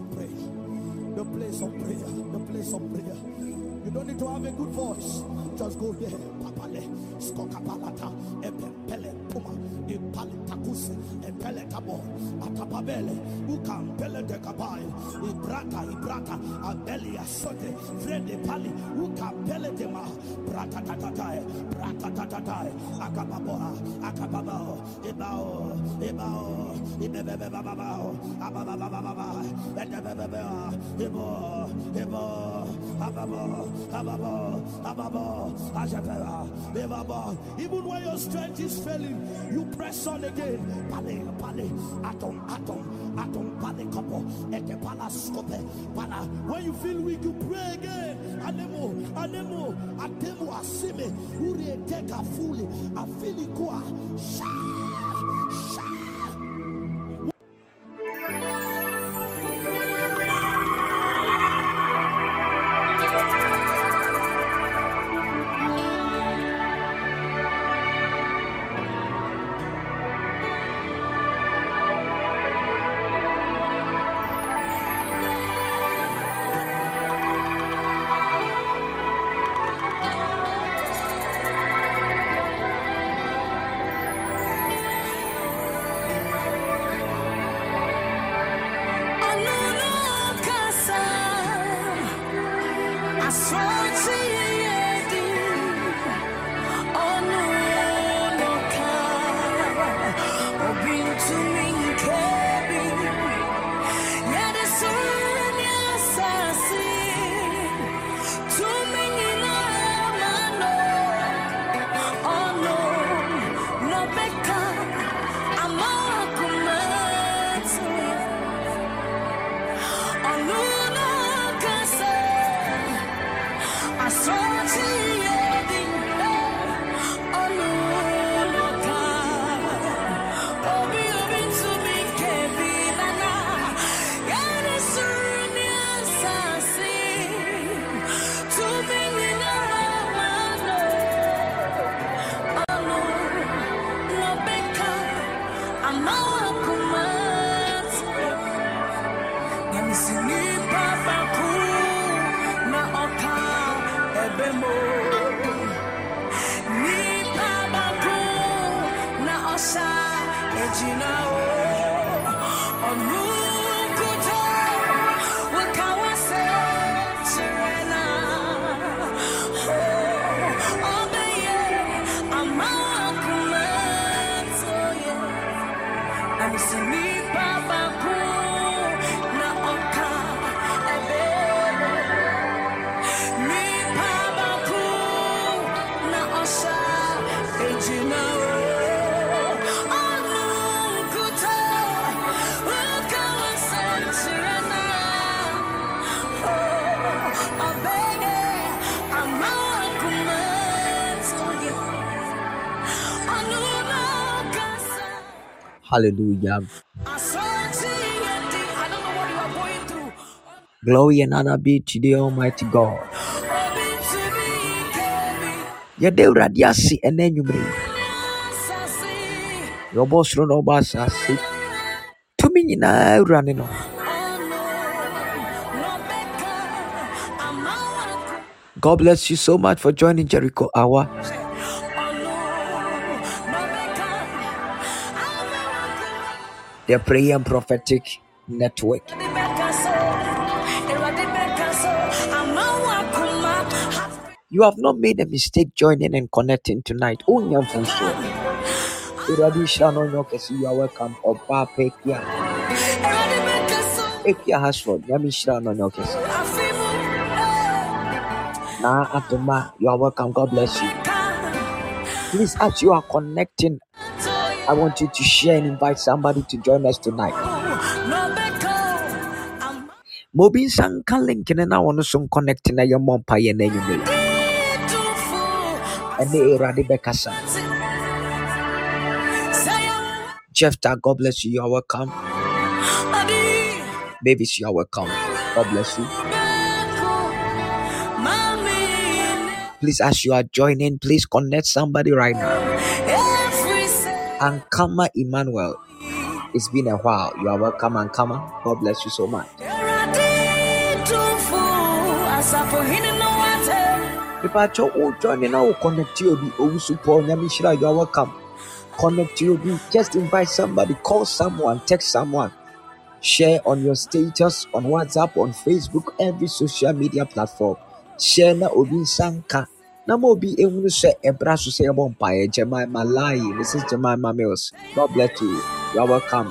of prayer. The place of prayer, the place of prayer. You don't need to have a good voice. Just go there. Papale, skokapalata, puma, ipalitakuse, atapabele, ibrata, abeli asote, frede pali, de ma, tatatai, tatatai, ibao, ibao, abababababa, ibo, ibo, ababo, ababo, ababo, ibabo. Even when your strength is failing, you press on again. Pale, atom, atom, atom, pale, kopo, eke pala skope, pala. When you feel weak, you pray again. Anemo, anemo, atemo, asime, uri eteka fuli, afili kwa, sha, Hallelujah. Glory and honor be to the Almighty God. Yɛda Awurade ase ɛnɛ anwummere yi. Deɛ ɔbɔ soro na ɔbɔ asase. Tumi nyinaa awura ne no. God bless you so much for joining Jericho Hour. The Prayer and Prophetic Network. You have not made a mistake joining and connecting tonight. Oh, hyira no ɔnyɛ you are welcome. Ɔbaa pa Ekia Ekia Hasford nyame hyira no ɔnyɛ ɔkɛse na Atoma you are welcome. God bless you. Please as you are connecting I want you to share and invite somebody to join us tonight ma obi nsa nka link no na wɔno so connect na yɛmmɔ mpayɛ no anwummerɛ ɛne awurade bɛkasa Jefta, God bless you. You are welcome. Babies, you are welcome. God bless you. Please, as you are joining, please connect somebody right now. Ankama Emmanuel. It's been a while. You are welcome, Ankama. God bless you so much. Mepacho wo join na wo connect you obi owusu Paul nyame hyira you are welcome connect you obi just invite somebody call someone text someone share on your status on WhatsApp on Facebook every social media platform share na obi nsanka na ma obi ehunu sɛ ɛbra so sɛ ɛbɔ mpaeɛ Jemima Lai Mrs Jemima Mills God bless you. You are welcome.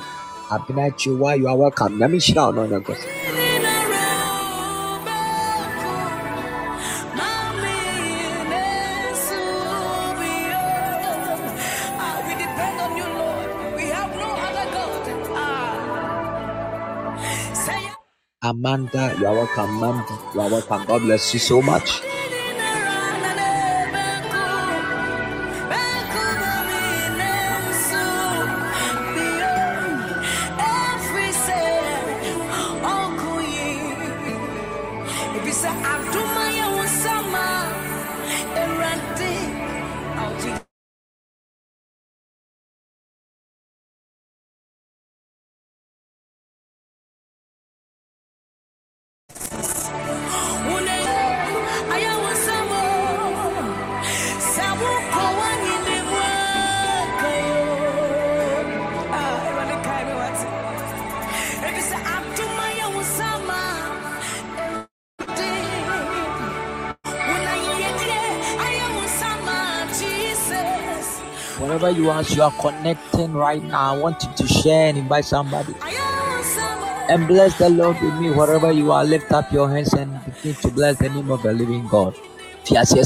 Abina Chiwa you. Are welcome. Nyame hyira wo na ɔnyɛ nkɔsɛ Amanda, you are welcome. Mandy, you are welcome. God bless you so much. Wherever you are, as you are connecting right now, I want you to share and invite somebody. And bless the Lord with me wherever you are. Lift up your hands and begin to bless the name of the living God. Fiase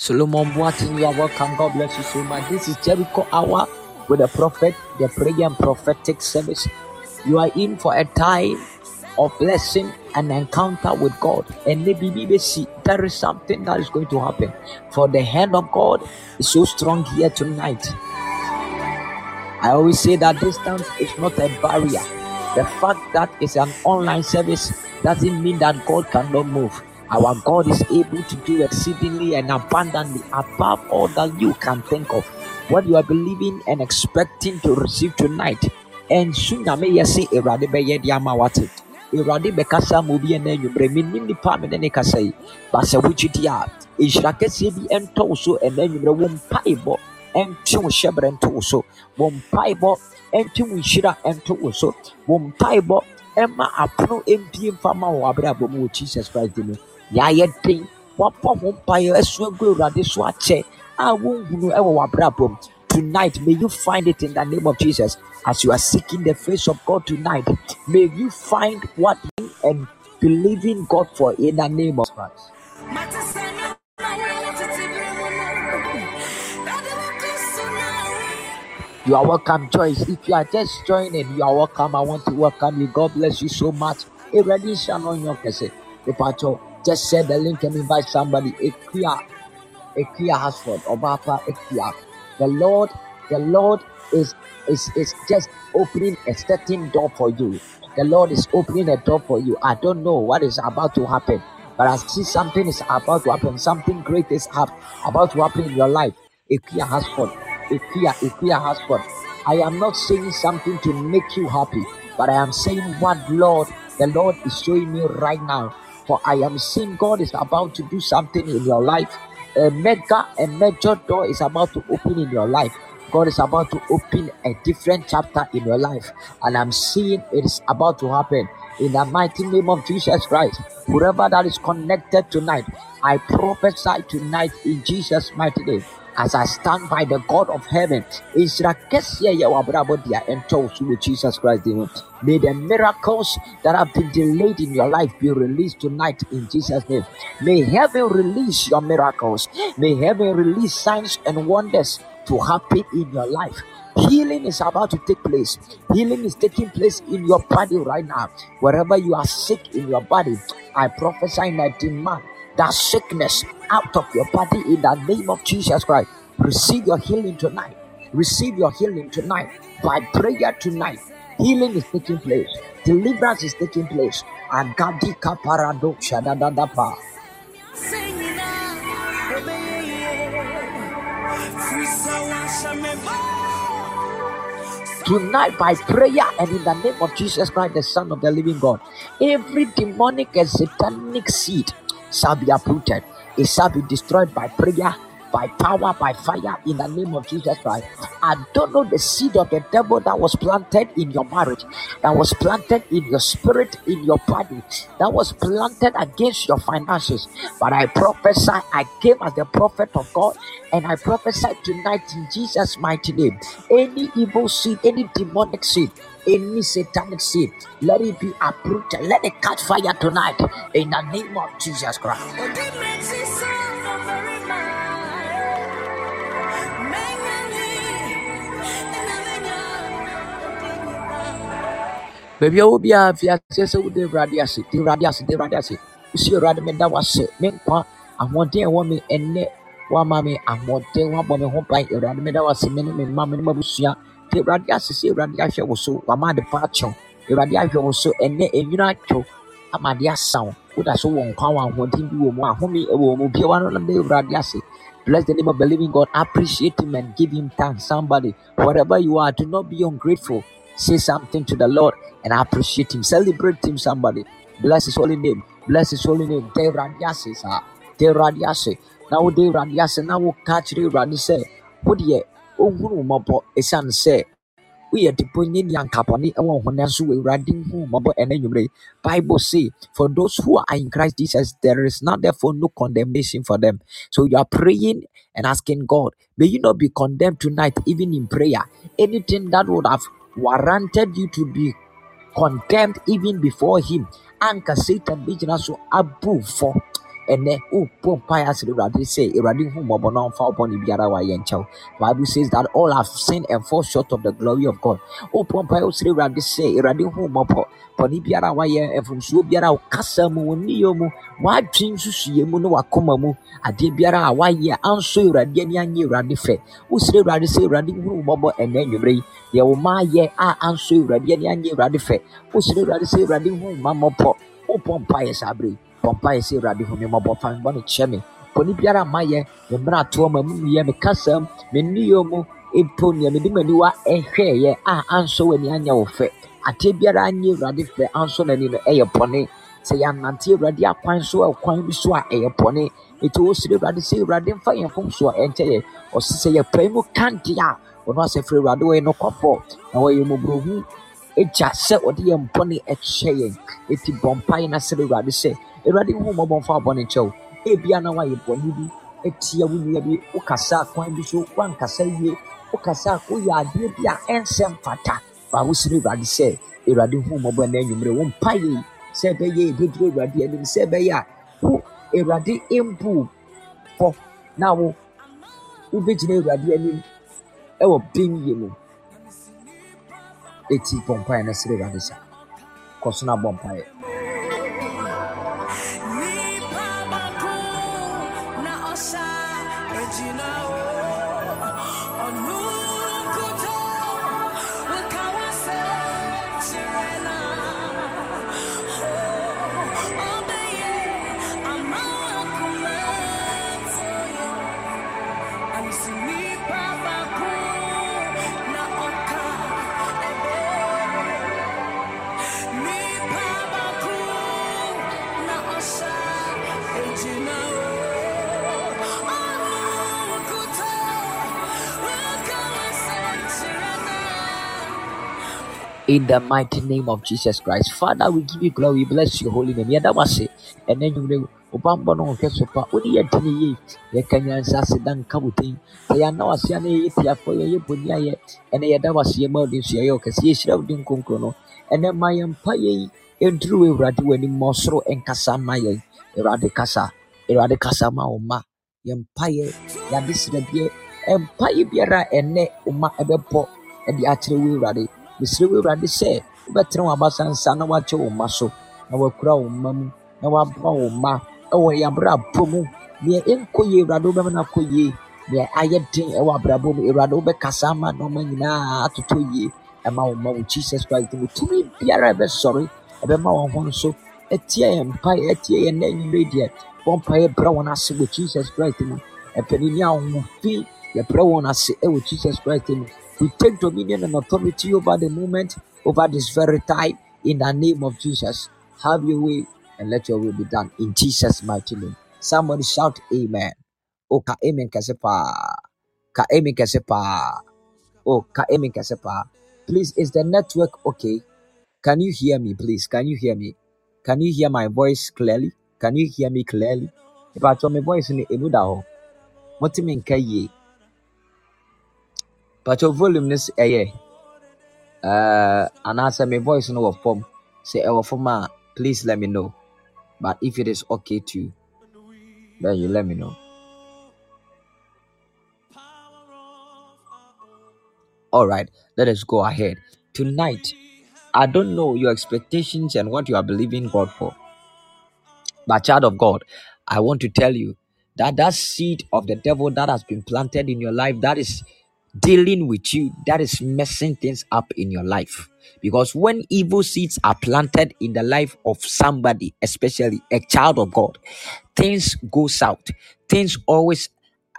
Solomon Boatin, you are welcome. God bless you so much. This is Jericho Hour with the prophet, the prayer and prophetic service. You are in for a time of blessing and encounter with God. And maybe see there is something that is going to happen. For the hand of God is so strong here tonight. I always say that distance is not a barrier. The fact that it's an online service doesn't mean that God cannot move. Our God is able to do exceedingly and abundantly above all that you can think of. What you are believing and expecting to receive tonight. And soon I may say, Erade beye di ama wate. Erade bekasa mu bi na nwumre mi nim nipa me ne kasa yi. Ba sɛ wogye di a, nhyira kɛseɛ bi ɛntɔ wo so ɛna nwumre wo mpaebɔ ɛntwe wo hyɛbrɛ nto wo so. Wo mpaebɔ ɛntwe wo nhyira ɛnto wo so. Wo mpaebɔ ɛma apono ɛmpie mfa ma wɔ wɔ Jesus Christ mu yɛayɛ wɔabɔ ho mpaeɛ asu agu awurade so akyɛ a wonhunu ɛwɔ w'abrabɔ tonight may you find it in the name of jesus as you are seeking the face of god tonight may you find what you and believing god for in the name of christ You are welcome, Joyce. If you are just joining, you are welcome. I want to welcome you. God bless you so much. Already, Shannon Yonkese. Depacho, just share the link and invite somebody. Ekia, Ekia Hasford, Obapa Ekia. The Lord, the Lord is is is just opening a certain door for you. The Lord is opening a door for you. I don't know what is about to happen, but I see something is about to happen. Something great is hap- about to happen in your life. Ekia Hasford, Ekia, Ekia Hasford. I am not saying something to make you happy, but I am saying what Lord, the Lord is showing me right now. For I am seeing God is about to do something in your life. A mega, a major door is about to open in your life. God is about to open a different chapter in your life, and I'm seeing it is about to happen in the mighty name of Jesus Christ. Whoever that is connected tonight, I prophesy tonight in Jesus' mighty name. As I stand by the God of heaven, you with Jesus Christ. May the miracles that have been delayed in your life be released tonight in Jesus' name. May heaven release your miracles. May heaven release signs and wonders to happen in your life. Healing is about to take place. Healing is taking place in your body right now. Wherever you are sick in your body, I prophesy and I demand that sickness out of your body in the name of Jesus Christ. Receive your healing tonight. Receive your healing tonight by prayer tonight. Healing is taking place. Deliverance is taking place. Agadika parado shadadadapa. Tonight, by prayer and in the name of Jesus Christ, the Son of the Living God, every demonic and satanic seed shall be uprooted. It shall be destroyed by prayer by power, by fire, in the name of Jesus Christ. I don't know the seed of the devil that was planted in your marriage, that was planted in your spirit, in your body, that was planted against your finances. But I prophesy, I came as the prophet of God, and I prophesy tonight in Jesus' mighty name. Any evil seed, any demonic seed, any satanic seed, let it be uprooted, let it catch fire tonight in the name of Jesus Christ. baabi a wɔ biara fi aseɛ sɛ wode awurade ase de awurade ase de awurade ase wosi awurade meda wase me nkwa ahoɔden ɛwɔ me ɛnnɛ wama me ahoɔden wabɔ me ho ban awurade meda wase me ne me mma me ne m'abusua de awurade ase sɛ awurade ahwɛ wo so wama ade pa akyɛw awurade ahwɛ wo so ɛnnɛ enwina atwɛw ama ade asa wo woda so wɔ nkwa wɔ ahoɔden bi wɔ mu ahome wɔ mu biawa no nam de awurade ase Bless the name of the living God. Appreciate Him and give Him thanks. Somebody, wherever you are, do not be ungrateful. Say something to the Lord and appreciate Him. Celebrate Him, somebody. Bless His holy name. Bless His holy name. De radiase sa. De radiase. Na wo de radiase na wo ka kyerɛ Awurade sɛ wo deɛ ɔhunu mmɔbɔ ɛsiane sɛ woyɛ deponyɛ ni ankapɔne ɛwɔ ɔhone so wɔ awurade hu mmɔbɔ ɛna nwumere bible say for those who are in christ jesus there is now therefore no condemnation for them. So you are praying and asking god may you not be condemned tonight even in prayer. Anything that would have warranted you to be condemned even before him. Anka Satan bi gyina so abu fɔ ɛnɛ wopɔ mpaeɛ asere awurade sɛ awurade hu mmɔbɔ na ɔmfa wo bɔne biara wayɛ nkyɛw bible says that all have sinned and fall short of the glory of god. Wopɔ mpaeɛ wosere awurade sɛ awurade hu mmɔbɔ bɔne biara wayɛ mfomsuo biara a wokasa mu wo nniyɛ mu wadwe nsusuyɛ mu ne wakoma mu adeɛ biara a wayɛ ansɔ awurade ani anyɛ awurade fɛ wosere awurade sɛ awurade hu mmɔbɔ ɛnɛ anwummerɛ yi deɛ wo ma ayɛ a ansɔ awurade ani anyɛ awurade fɛ wosere awurade sɛ awurade hu mma mmɔbɔ wopɔ mpaeɛ saa berɛ yi bɔ mpaeɛ sɛ awurade hu me mmɔbɔ fa me kyɛ me. Bɔne biara mayɛ me mmerɛ atoɔ ma mu meyɛ me kasam me nniyɛ mu. Mpo nea mede m'aniwa ɛhwɛɛyɛ a ansɔ w'ani anyɛ wo fɛ. Adeɛ biara anyɛ awurade fɛ ansɔ n'ani no ɛyɛ bɔne. Sɛ yɛanante awurade akwan so ɛkwan bi so a ɛyɛ bɔne. Ɛti wɔsrɛ awurade sɛ awurade mfa yɛn fom so a ɛnkyɛ yɛ. Ɔse sɛ yɛpae mu kante a ɔno asɛ awurade wɔyɛ nokɔfɔ na wɔyɛ mmɔborɔhu agya sɛ ɔde yɛn bɔne ɛkyɛ yɛn. Ɛti bɔ mpaeɛ na srɛ awurade sɛ awurade hu mmɔbɔ mfa abɔne kyɛw ebia na wayɛ bɔne bi atia wo nua bi wokasa kwan bi so wankasa yie wokasa woyɛ adeɛ bi a ɛnsɛ mfata. Fa wosere awurade sɛ awurade hu mmɔbɔ na anwummerɛ wo mpaeɛ yi sɛ ɛbɛyɛ ɛbɛduru awurade anim sɛ ɛbɛyɛ a wo awurade mbu fɔ. Na wo wobɛgyina awurade anim ɛwɔ bɛn yie mu ɛti bɔ mpaeɛ na sere awurade sa kɔ so no abɔ mpaeɛ in the mighty name of Jesus Christ. Father, we give you glory, we bless your holy name. Yada wase, and then you will Obamba no nke so pa wodi yɛ tene yie yɛka nyansa ase da nka wo din sɛ yɛana wase a na yɛyɛ tiafoɔ yɛyɛ bɔni ayɛ ɛnɛ yɛda wase yɛma wode nso yɛyɛ ɔkɛse yɛhyira wo din kronkron no ɛnɛ ma yɛmpa yɛyi ɛnturu wɔ awurade w'anim ma ɔsoro nkasa ma yɛn awurade kasa awurade kasa ma wo ma yɛmpa yɛ yɛade sradeɛ ɛmpa yɛ biara ɛnɛ wo ma ɛbɛbɔ ɛde akyerɛ wo awurade mesrɛ wo awurade sɛ wobɛtene w'abasa nsa na woakyɛ wo mma so na wakura wo mma mu na waboa wo mma ɛwɔ yɛn abrabɔ mu. Nea ɛnkɔ yie awurade wobɛma no akɔ yie. Nea ayɛ den ɛwɔ abrabɔ mu awurade wobɛkasa ama nɔɔma nyinaa atotɔ yie ɛma wo ma wo. Jesus christ mu tumi biara ɛbɛsɔre ɛbɛma wɔn ho nso ɛtia yɛn mpa ɛtia yɛn na enyimire deɛ wɔn mpa yɛ brɛ wɔn ase wɔ jesus christ mu. Ɛpɛnini ahoɔfin yɛbrɛ wɔn ase ɛwɔ jesus christ mu we take dominion and authority over the moment, over this very time, in the name of Jesus. Have your way and let your will be done in Jesus' mighty name. Somebody shout Amen. Oh, ka Amen kasepa. Ka Amen kasepa. Oh, ka Amen kasepa. Please, is the network okay? Can you hear me, please? Can you hear me? Can you hear my voice clearly? Can you hear me clearly? If I turn my voice in the emuda, what do you mean? But your volume is ɛyɛ uh anaasɛ my voice no wɔ fam sɛ ɛwɔ fam please let me know. But if it is okay to you then you let me know. All right let us go ahead. Tonight i don't know your expectations and what you are believing god for. But child of god i want to tell you that that seed of the devil that has been planted in your life that is dealing with you that is messing things up in your life. Because when evil seeds are planted in the life of somebody, especially a child of God, things go south. Things always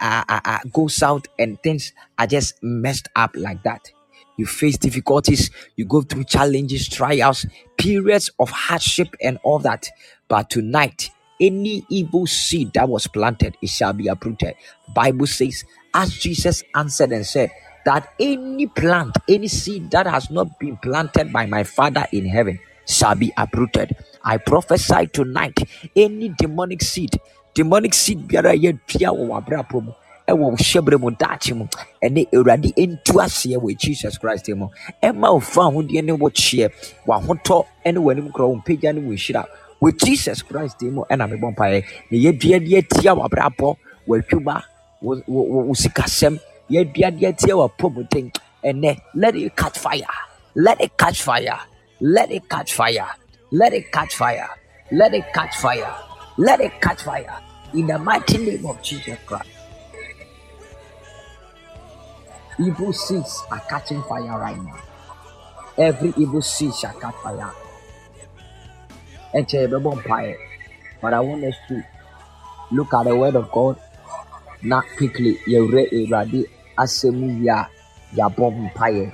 uh, uh, uh, go south and things are just messed up like that. You face difficulties, you go through challenges, trials, periods of hardship, and all that. But tonight, any evil seed that was planted, it shall be uprooted. Bible says, as Jesus answered and said, that any plant, any seed that has not been planted by my Father in heaven shall be uprooted. I prophesy tonight, any demonic seed, demonic seed biara yɛ dua wɔ w'abrabɔ mu ɛwɔ hyɛbrɛ mu daakye mu ɛne awurade ɛntu aseɛ wɔ jesus christ mu ɛma wo fa ahodeɛ ne wo kyeɛ w'ahotɔ ne w'anim korɔ wo mpagya ne wo nhyira wɔ jesus christ mu ɛna mebɔ mpaeɛ na yɛdua de atia w'abrabɔ w'adwuma wo sikasɛm. Yɛdua de atia w'apɔmuden ɛnɛ let it catch fire. Let it catch fire. Let it catch fire. Let it catch fire. Let it catch fire. Let it catch fire. In the mighty name of jesus christ. Evil seeds are catching fire right now. Every evil seed shall catch fire. Ɛnkyɛ yɛbɛbɔ mpaeɛ but i want us to look at the word of god na quickly. Yɛwerɛ awurade asɛm yi a yɛabɔ mpaeɛ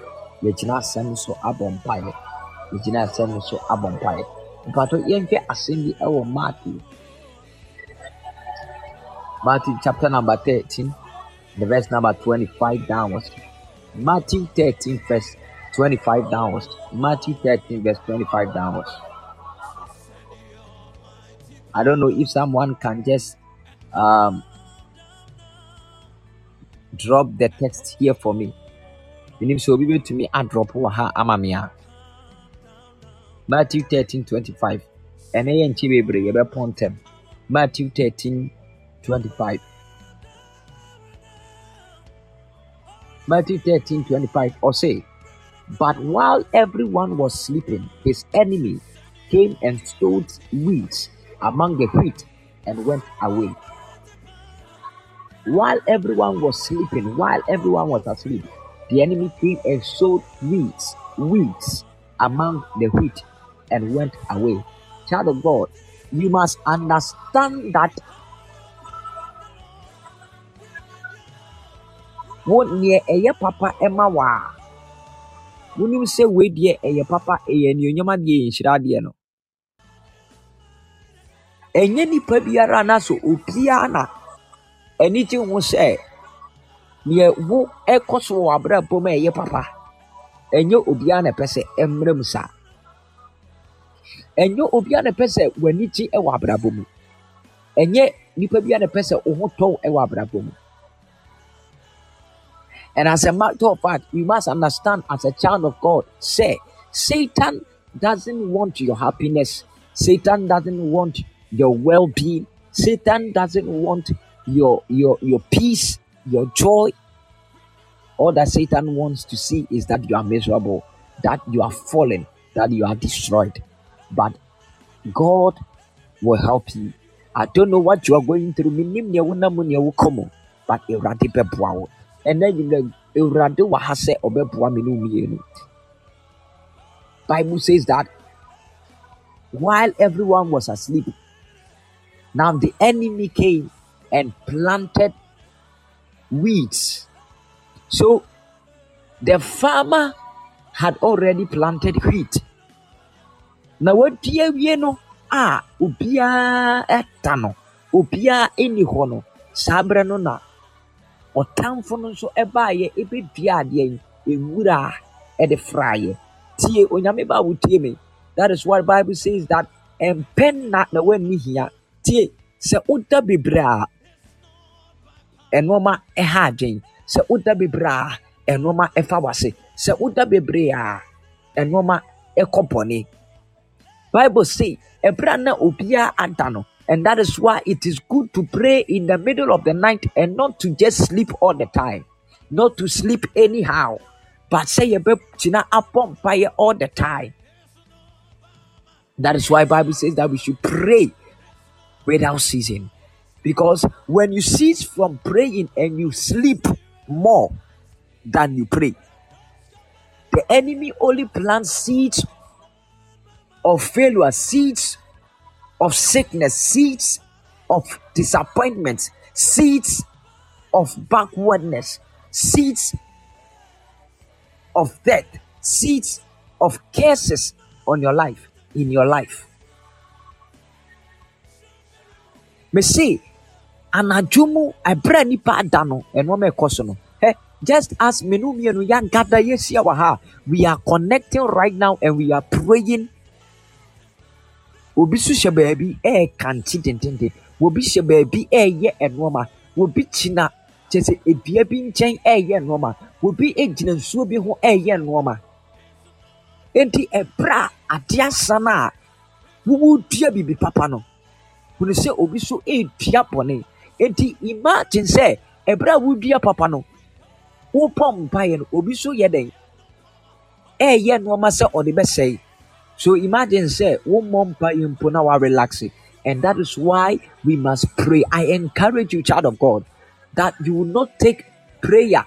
yɛgyina asɛm so abɔ mpaeɛ yɛgyina asɛm so abɔ mpaeɛ mpatɔ yɛnhwɛ asɛm bi ɛwɔ matthew. Matthew chapter number 13 the verse number 25 downwards. Matthew 13 verse 25 downwards. Matthew 13 verse 25 downwards. I don't know if someone can just um drop the text here for me. Menim sɛ obi bɛtumi adrɔp wɔ ha ama me a matthew 13 25 ɛnɛ yɛ nkyi bebree yɛbɛpɔ ntɛm matthew 13 25 matthew 13 25 say but while everyone was sleeping his enemy came and sowed weeds among the wheat and went away while everyone was sleeping, while everyone was asleep, the enemy came and sowed weeds, weeds among the wheat and went away. Child of God, you must understand that papa papa ani gye ho sɛ neɛ wo eh, ɛkɔ so wɔ w'abrabɔ mu ɛyɛ papa. Ɛnyɛ obiara na ɛpɛ sɛ ɛmmerɛ mu saa. Ɛnyɛ obiara na ɛpɛ sɛ w'ani gye ɛwɔ abrabɔ mu. Ɛnyɛ nipa biara na ɛpɛ sɛ wo tɔw ɛwɔ abrabɔ and as a matter of fact we must understand as a child of god say satan doesn't want your happiness. Satan doesn't want your well-being. Satan doesn't want your your your peace your joy all that Satan wants to see is that you are miserable, that you are fallen, that you are destroyed. But God will help you. I don't know what you are going through. But Awurade bɛboa wo. Mmienu. Bible says that while everyone was asleep, now the enemy came and planted weeds so the farmer had already planted wheat. Na wadua wie no a obiara ɛta no, obiara ɛni hɔ no, saa berɛ no na ɔtamfo no nso ɛbaeɛ ɛbɛdua adeɛ yi, nwura ɛde fraeɛ. Tie, onyame ba a wotie me. That is what Bible says that mpɛn na na wanni hia. Tie, sɛ woda bebree ɛnɔɔma ɛha adwen. sɛ woda bebree a ɛnɔɔma ɛfa wase. Sɛ woda bebree a ɛnɔɔma ɛkɔ bɔne. Bible say ɛberɛ na obiara ada no and that is why it is good to pray in the middle of the night and not to just sleep all the time. Not to sleep anyhow. But sɛ yɛbɛgyina apɔ mpaeɛ all the time. That is why bible says that we should pray without ceasing because when you cease from praying and you sleep more than you pray. The enemy only plants seeds of failure, seeds of sickness, seeds of disappointment, seeds of backwardness, seeds of death, seeds of curses on your life, in your life. Me anadwo mu ɛberɛ a nipa ada no ɛnoɔma ɛkɔ so no. Ɛ just as menu mmienu yɛagada yɛahyia wɔ ha. We are connecting right now and we are praying. Obi so hyɛ baabi ɛɛkante dendenden obi hyɛ baabi ɛɛyɛ ɛnoɔma. Obi gyina kyɛ sɛ edua bi nkyɛn ɛɛyɛ nneɛma obi gyina nsuo bi ho ɛɛyɛ nneɛma enti ɛberɛ a adeɛ asa no a wowu dua biribi papa no. Hunu sɛ obi so ɛredua bɔne Enti imagine sɛ ɛberɛ a wodua papa no wopɔ mpaeɛ no obi so yɛ dɛn? Ɛɛyɛ nneɛma sɛ ɔde bɛsɛe. So imagine sɛ wommɔ mpaeɛ mpo na warelaxe and that is why we must pray. I encourage you child of god that you will not take prayer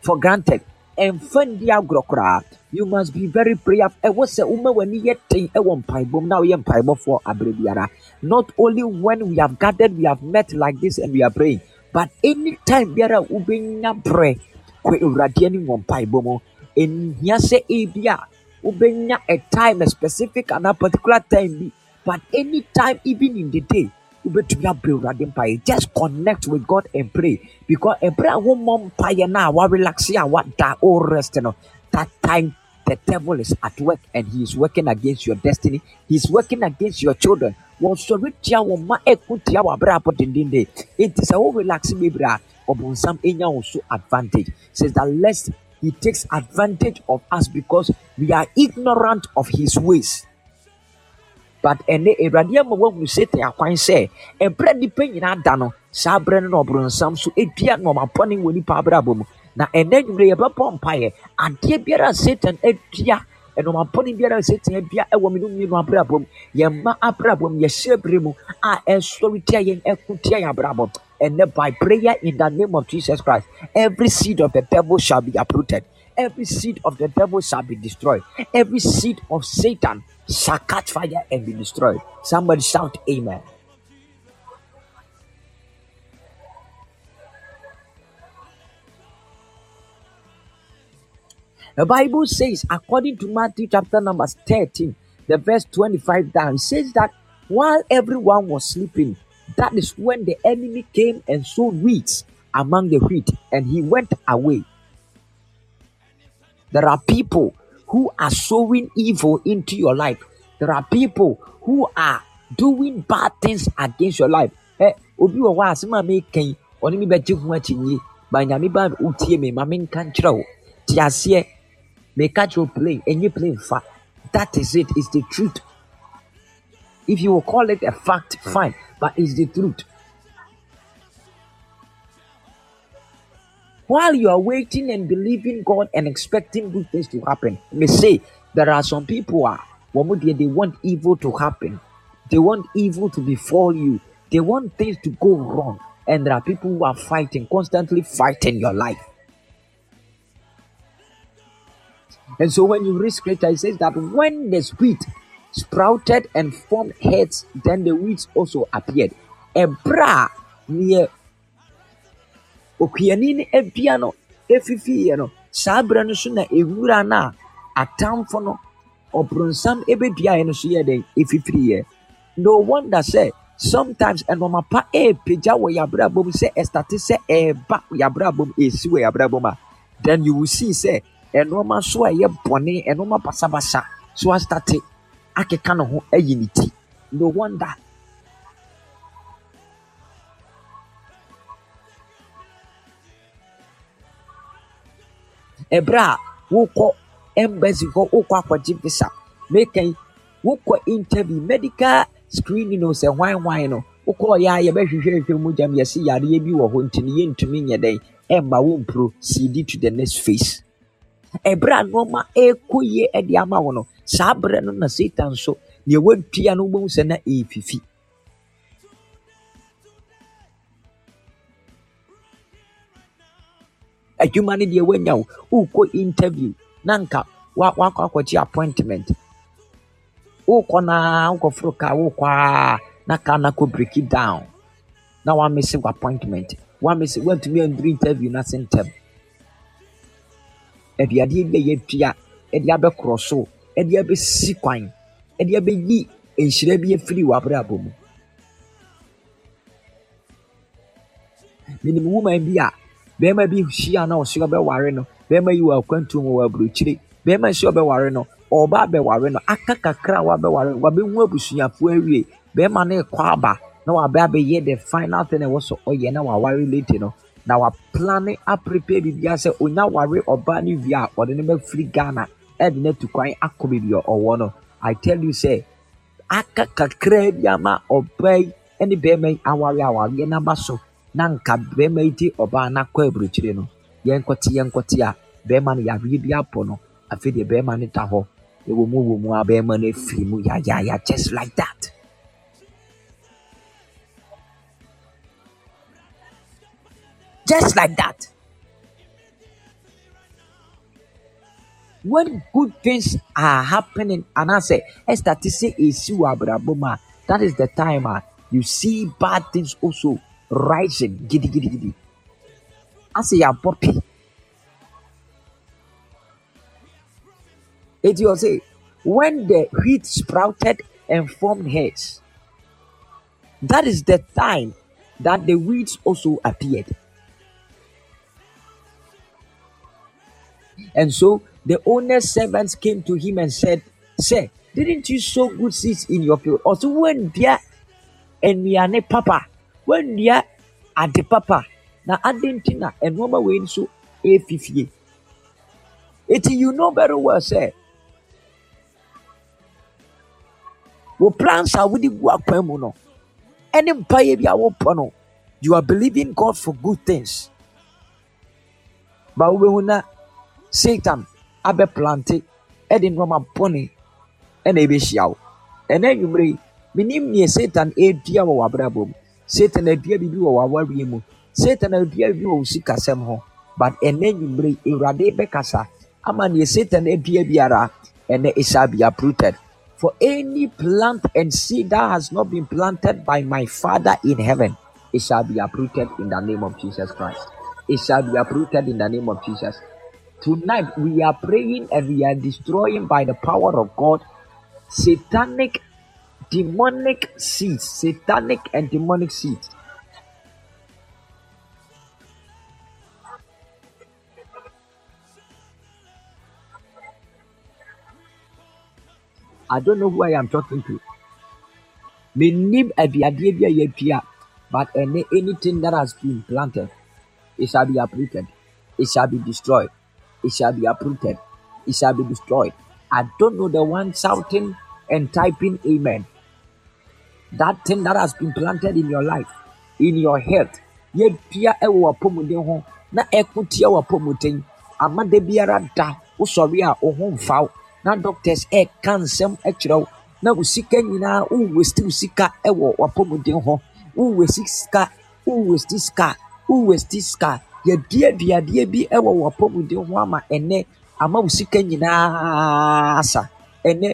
for granted. Ɛmfa ndi agorɔ koraa. You must be very prayerful. Ɛwɔ sɛ woma w'ani yɛ ten ɛwɔ mpaebom na woyɛ mpaebɔfoɔ aberɛ biara not only when we have gathered we have met like this and we are praying but anytime biara wobɛnya berɛ kɔ awurade anim wɔ mpaebɔ mu ɛnhia sɛ ebia wobɛnya a time a specific and a particular time bi but anytime even in the day wobɛtumi abrɛ awurade mpaeɛ just connect with god and pray because a wommɔ mpaeɛ no a warelaxe a wada o rest no that time the devil is at work and he is working against your destiny. He is working against your children. Wɔsɔre tia wɔn ma ɛko tia wɔ abere abɔ dendenden eti sɛ wo relax bebree a ɔbɔnsam enya wɔn so advantage. Says that lest he takes advantage of us because we are ignorant of his ways. But ɛnɛ awurade ama wahunu satan akwan sɛ ɛberɛ nipa nyinaa da no. Saa berɛ no na ɔborɔnsam so ɛdua na ɔmapɔne wɔ nipa abrabɔ mu na ɛnɛ nwummerɛ yɛbɛbɔ mpaeɛ adeɛ biara a satan adua ɛnɔmapɔne biara a satan adua ɛwɔ me no mmienu abrabɔ mu yɛmma abrabɔ mu yɛhyɛ bere mu a ɛsɔre tia yɛn ɛko tia yɛn abrabɔ ɛnɛ by prayer in the name of jesus christ every seed of the devil shall be uprooted every seed of the devil shall be destroyed every seed of satan shall catch fire and be destroyed. Somebody shout amen. The Bible says, according to Matthew chapter number 13, the verse 25 down, says that while everyone was sleeping, that is when the enemy came and sowed weeds among the wheat, and he went away. There are people who are sowing evil into your life. There are people who are doing bad things against your life. Eh, te aseɛ meka kyerɛ wo play ɛnyɛ play fa that is it is the truth. If you will call it a fact hmm. fine but it's the truth. While you are waiting and believing God and expecting good things to happen, may say there are some people are they want evil to happen, they want evil to befall you, they want things to go wrong, and there are people who are fighting, constantly fighting your life. And so when you read scripture, it says that when the wheat sprouted and formed heads, then the weeds also appeared. Ebra near okuani no adua no efifiiɛ no. Saa berɛ no so na ewura no a atamfo no ɔbronsam ebeduaeɛ no so yɛ dɛn? Efifiriiɛ no wonder sɛ sometimes ɛnɔɔma pa ɛɛpagya wɔ yabrabɔ mu sɛ ɛstate sɛ ɛɛba yabrabɔ mu ɛɛsi wɔ yabrabɔ mu a. Then you will see sɛ ɛnɔɔma so a ɛyɛ bɔne ɛnɔɔma basabasa so astate akeka ne ho ayi ne ti. No wonder. Ɛberɛ a wokɔ embassy hɔ wokɔ akɔgye visa mekan wokɔ interview medical screening no sɛ hwan hwan no wokɔɔyɛ a yɛbɛhwehwɛhwɛ mu gyam yɛse yareɛ bi wɔ hɔ nti yɛntumi nyɛ dɛn ɛmma wo mpro cd to the next phase ɛberɛ a nneɛma ɛrekɔ yie de ama wo no. Saa berɛ no na satan nso deɛ watua no wobɛhu sɛ na ɛrefifi. Adwuma no deɛ woanya wo wokɔ interview na nka wakɔ akɔgye appointment. Wokɔ naa wokɔforo kaa wokɔ a na kaa na kɔ break it down. Na wamese appointment wamese wantumi anduru interview no aduadeɛ bi a yɛatua ɛde abɛkorɔ so ɛde abɛsi kwan ɛde abɛyi nhyira bi afiri w'abrabɔ mu. Menim woman bi a bɛrima bi hyia na ɔsɛ ɔbɛware no bɛrima yi wɔ akwantuo mu wɔ aburokyire bɛrima sɛ ɔbɛware no ɔba abɛware no aka kakra a wabɛware no wabɛhu abusuafoɔ awie. Bɛrima no rekɔ aba na wabɛ abɛyɛ the final thing ɛwɔ so ɔyɛ na waware late no. Na waplane aprepare biribiara sɛ onya ware ɔbaa no wie a ɔde no bɛfiri ghana ɛde no atu kwan akɔ baabi a ɔwɔ no. I tell you sɛ aka kakra bi ama ɔbaa yi ne bɛrima yi aware awareɛ no so na nka barima yi de ɔbaa no akɔ aburokyire no yɛnkɔte yɛnkɔte a barima no yareɛ bi abɔ no. Afei deɛ barima no da hɔ ɛwɔ mu wɔ mu a barima no afiri mu yayaya just like that. Just like that. When good things are happening and I say abrabɔ that is the time a you see bad things also rising. Gidigidigidi asɛ yɛabɔ pi eti say, when the wheat sprouted and formed heads that is the time that the weeds also appeared and so the owner's servants came to him and said sir didn't you sow good seeds in your field? Ɔsɛ wɔn dua nnuane papa wɔannua the papa na ade nti na nneɛma wei nso efifie eti you know very well sɛ wo plans a wode gu akwan mu no. Ɛne mpaeɛ bi a wopɔ no. You are believing God for good things. Ba wobɛhu na satan abɛplante ɛde nneɛma bɔne ɛna ɛbɛhyia wo ɛnɛ nnwummerɛ yi menim neɛ satan ɛredua wɔ w'abrabɔ mu satan adua biribi wɔ w'awareɛ mu satan adua biribi wɔ wo sikasɛm ho. But ɛnɛ nwummere awurade bɛkasa ama neɛ satan adua biara ɛnɛ it shall be uprooted. For any plant and seed that has not been planted by my father in heaven it shall be uprooted in the name of jesus christ. It shall be uprooted in the name of jesus tonight we are praying and we are destroying by the power of god satanic demonic seeds, satanic and demonic seeds. I don't know who I am talking to. Menim aduadeɛ bi a yɛapia, but any anything that has been planted, it shall be uprooted. It shall be destroyed. It shall be uprooted. It shall be destroyed. I don't know the one shouting and typing amen. That thing that has been planted in your life, in your health, yɛpia ɛwɔ w'apɔmuden ho na ɛko tia w'apɔmuden ama da biara da wosɔre a wo ho na doctors ɛka nsɛm kyerɛ wo na wo sika nyinaa wowesti wo sika ɛwɔ w'apɔmuden ho wowesti sika wowesti sika wowesti sika yɛde aduadeɛ bi ɛwɔ w'apɔmuden ho ama ɛnɛ ama wo sika nyinaa asa ɛnɛ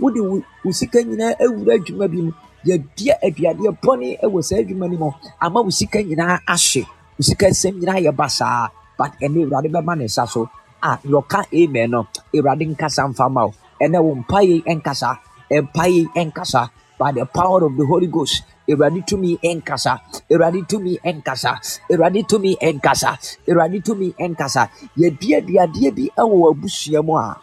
wode wo sika nyinaa awura adwuma bi mu. Yɛdeɛ aduadeɛ bɔne wɔ saa adwuma no mu ama wo sika nyinaa ahye. Wo sika nsɛm nyinaa yɛ basaa but ɛnɛ awurade bɛma ne nsa so. A yɛka amen no. Awurade nkasa mfa ma wo. Ɛnɛ wo mpaeɛ nkasa mpaeɛ nkasa by the power of the holy ghost awurade tumi nkasa awurade tumi nkasa awurade tumi nkasa awurade tumi nkasa yɛde aduadeɛ bi wɔ abusua mu a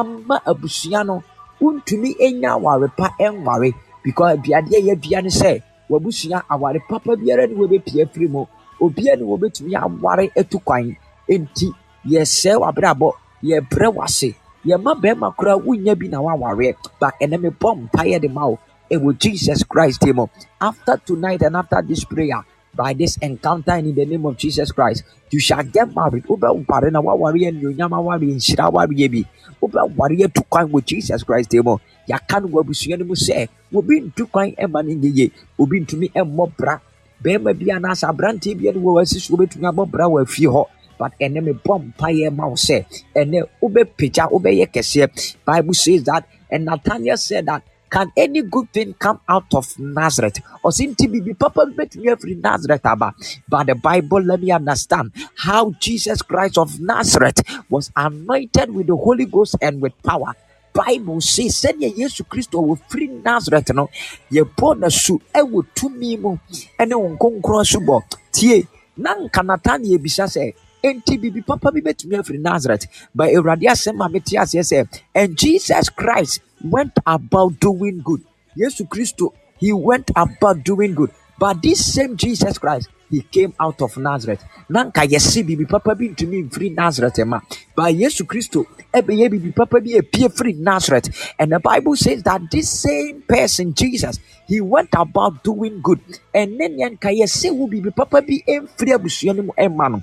ama abusua no wontumi nya aware pa nware because aduadeɛ yɛ dua ne sɛ wabusua aware papa biara ne wɔbɛpie afiri mu. Obiara ne wɔbɛtumi aware atu kwan. Nti yɛsɛe w'abrabɔ yɛbrɛ w'ase. Yɛma bɛrima koraa wonya bi na wawareɛ but ɛnɛ mebɔ mpaeɛ de ma wo ɛwɔ jesus christ mu after tonight and after this prayer by this encounter in the name of Jesus Christ, you shall get married. Oba ware na waware anuonyam aware nhyira awareɛ bi. Oba ware atu kwan wɔ Jesus Christ mu. Yɛaka no wɔ abusua no mu sɛ, obi ntu kwan ɛma no nyɛ yie. Obi ntumi ɛmmɔ bra. Bɛrima bi anaasɛ aberanteɛ bi ne wɔ wasi so wobɛtumi abɔ bra wɔ afie hɔ. But ɛnɛ mebɔ mpaeɛ ma wo sɛ, ɛnɛ wobɛpagya, wobɛyɛ kɛseɛ. Bible says that, and Nathanael said that can any good thing come out of Nazareth? Or to be papa bet me every Nazareth aba. But the Bible let me understand how Jesus Christ of Nazareth was anointed with the Holy Ghost and with power. Bible says sɛnea Yesu Kristo wɔ firi Nazareth no yɛbɔ no su ɛwɔ tumi mu ɛne wo nkonkron so bɔ tie na nka Nathanael ebisa sɛ enti bibi papa bi betumi afiri Nazareth but Awurade asɛm a mete aseɛ sɛ and Jesus Christ went about doing good. Yesu Christo, he went about doing good. But this same Jesus Christ, he came out of Nazareth. Nanka yesi bibi papa bi ntumi free Nazareth ma. But Yesu Christo, ebe ye bibi papa bi appear free Nazareth. And the Bible says that this same person, Jesus, he went about doing good. And then yanka yesi will bibi papa bi free abusua mu emma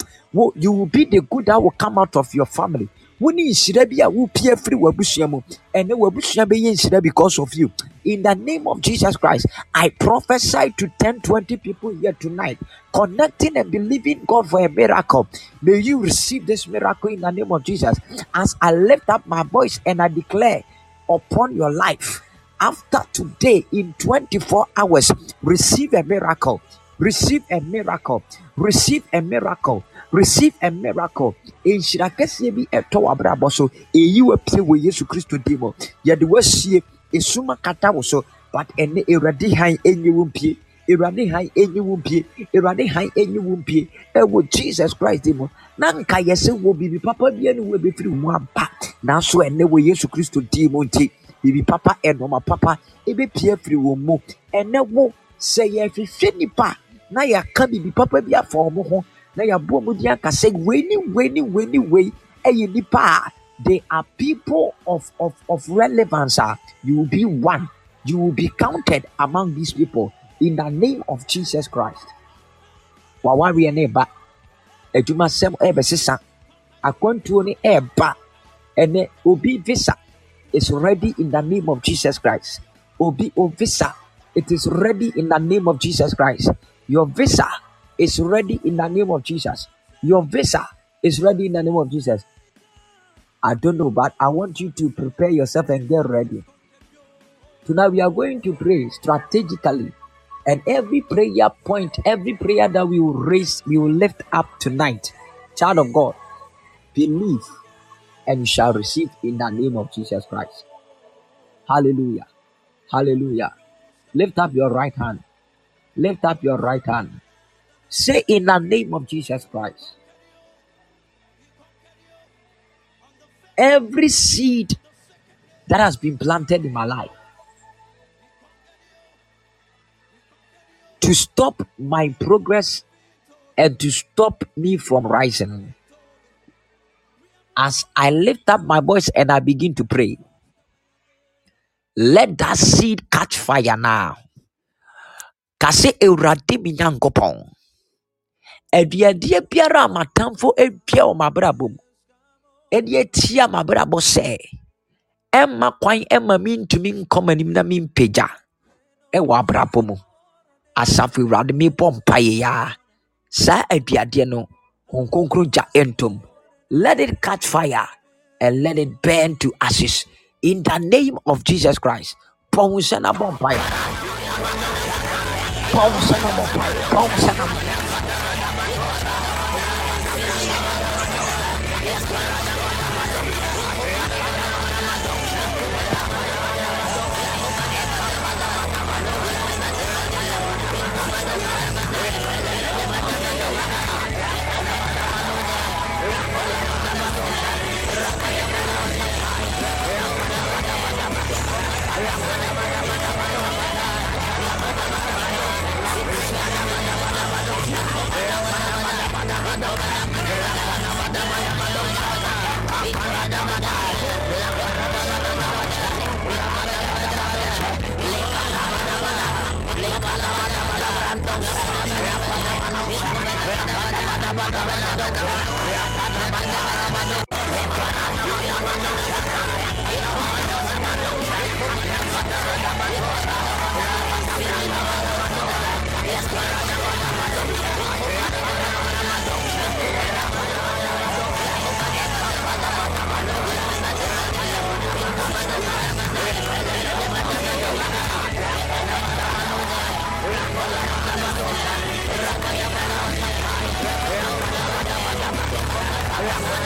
You will be the good that will come out of your family wone nhyira bi a wopie afiri w'abusua mu. Ɛnɛ w'abusua bɛyɛ nhyira because of you. In the name of jesus christ i prophesy to 10 20 people here tonight connecting and believing god for a miracle. May you receive this miracle in the name of jesus. As i lift up my voice and i declare upon your life after today in 24 hours receive a miracle receive a miracle. Receive a miracle. Receive a miracle. Nhyira kɛseɛ bi ɛtɔ w'abrabɔ so. Ɛyi w'apie wɔ yesu kristo dim yɛde w'asie esuma kata wo so but ɛnɛ awurade han ɛnyɛ wo mpie. Awurade han ɛnyɛ wo mpie. Awurade han ɛnyɛ wo mpie. Ɛwɔ jesus christ mu. Na nka yɛsɛ wɔ biribi papa bi ɛne wo ɛbɛfiri mu aba nanso ɛnɛ wɔ yesu kristo dim nti biribi papa ɛnɔma papa ɛbɛpie afiri wɔn mu. Ɛnɛ wo sɛ yɛhwehwɛ nipa na yɛaka biribi papa bi afa wɔn ho na yɛaboa mu di aka sɛ wei ni wei ni wei ni wei ɛyɛ nipa a they are people of of of relevance a you will be one. You will be counted among these people in the name of jesus christ. Wawareɛ ne ba adwumasɛm ɛbɛsesa. Akwantuo ne ɛɛba ɛnɛ obi visa is ready in the name of jesus christ. Obi o visa it is ready in the name of jesus christ your visa is ready in the name of Jesus. Your visa is ready in the name of Jesus. I don't know, but I want you to prepare yourself and get ready. Tonight we are going to pray strategically. And every prayer point, every prayer that we will raise, we will lift up tonight. Child of God, believe and you shall receive in the name of Jesus Christ. Hallelujah. Hallelujah. Lift up your right hand. Lift up your right hand. Say in the name of Jesus Christ. Every seed that has been planted in my life to stop my progress and to stop me from rising. As I lift up my voice and I begin to pray, let that seed catch fire now. Kase Eurade mi nyankopɔn. Aduadeɛ biara a m'atamfo apia wɔ m'abrabɔ mu, ɛde atia m'abrabɔ sɛ, ɛmma kwan ɛma mentumi nkɔ m'anim na mempagya ɛwɔ abrabɔ mu. Asafo Awurade mebɔ mpaeɛ yaa. Saa aduadeɛ no, Honhom Kronkron gya ɛntom. Let it catch fire and let it burn to ashes. In the name of Jesus Christ. Pɔn nsa na bɔ. Pɔn wo nsa na bɔ mpaeɛ. Pɔn wo nsa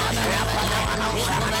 bɔ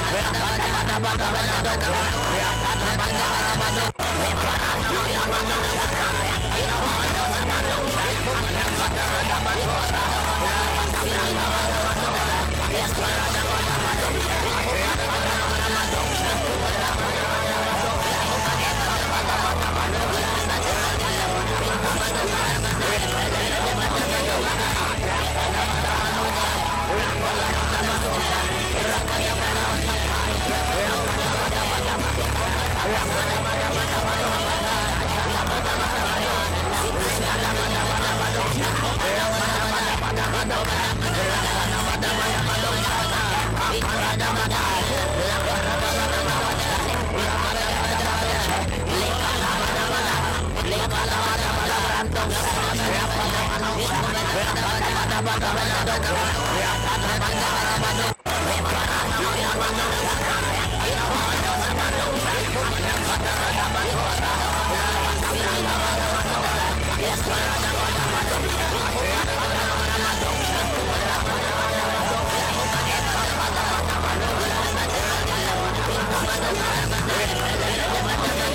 Bye.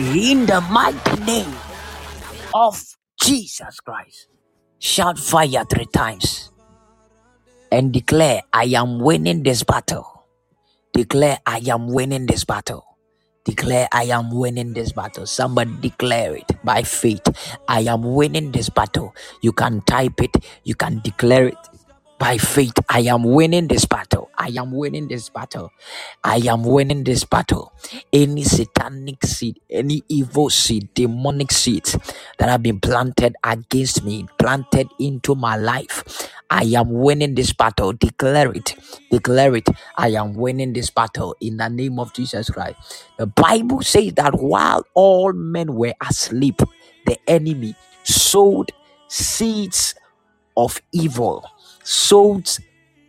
In the mighty name of Jesus Christ, shout fire three times and declare, I am winning this battle. Declare, I am winning this battle. Declare, I am winning this battle. Somebody declare it by faith. I am winning this battle. You can type it, you can declare it by faith. I am winning this battle. I am winning this battle. I am winning this battle. Any satanic seed, any evil seed, demonic seeds that have been planted against me, planted into my life, I am winning this battle. Declare it. Declare it. I am winning this battle in the name of Jesus Christ. The Bible says that while all men were asleep, the enemy sowed seeds of evil, sowed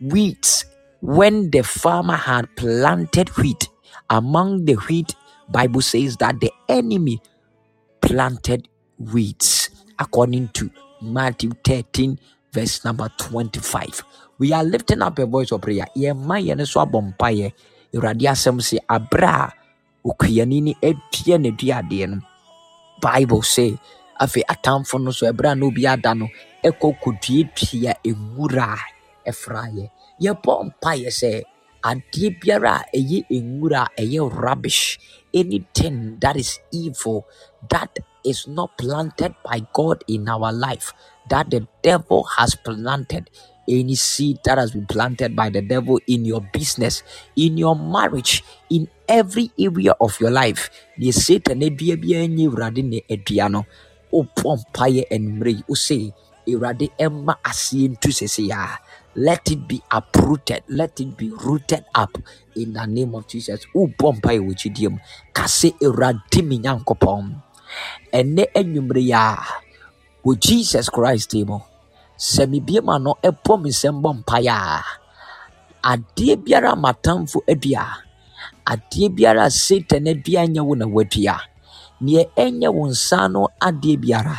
wheat when the farmer had planted wheat. Among the wheat, Bible says that the enemy planted weeds according to Matthew 13 verse number 25 we are lifting up a voice of prayer. Yɛma yɛne so abɔ mpaeɛ. Awurade asɛm se aberɛ a okuani ne n'aduadeɛ no. Bible say afei atamfo no so ɛberɛ a na ada no ɛkɔ kɔduadua nwura a ɛfraeɛ yɛbɔ mpaeɛ sɛ adeɛ biara a ɛyɛ nwura rubbish. Anything that is evil that is not planted by God in our life that the devil has planted any seed that has been planted by the devil in your business, in your marriage, in every area of your life. The Satan edua biara nye awurade ne adua no. Wopɔ mpaeɛ anwummerɛ yi, wose, awurade ɛmma aseɛ ntu sese a. Let it be uprooted. Let it be rooted up in the name of Jesus. Wobɔ mpaeɛ wɔ gyidie mu. Ɛnnɛ anwummerɛ yi a wɔ Jesus Christ mu sɛ mebie ma no ɛbɔ me nsɛm bɔ mpaeɛ a adeɛ biara m'atamfo adua adeɛ biara satan adua nyɛ wo na wadua neɛ ɛnyɛ wo nsa no adeɛ biara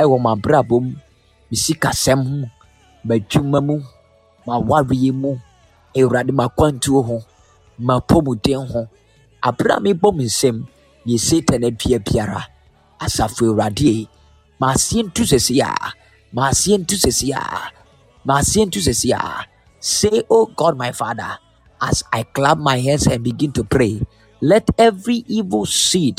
ɛwɔ m'abrabɔ mu me sikasɛm ho m'adwuma mu m'awareɛ mu awurade m'akwantuo ho m'apɔmuden ho aberɛ a mebɔ me nsɛm neɛ satan adua biara asafo awurade maaseɛ ntu sɛsi a maaseɛ ntu sɛsi a maaseɛ ntu sɛsi a say oh god my father as i clap my hands and begin to pray let every evil seed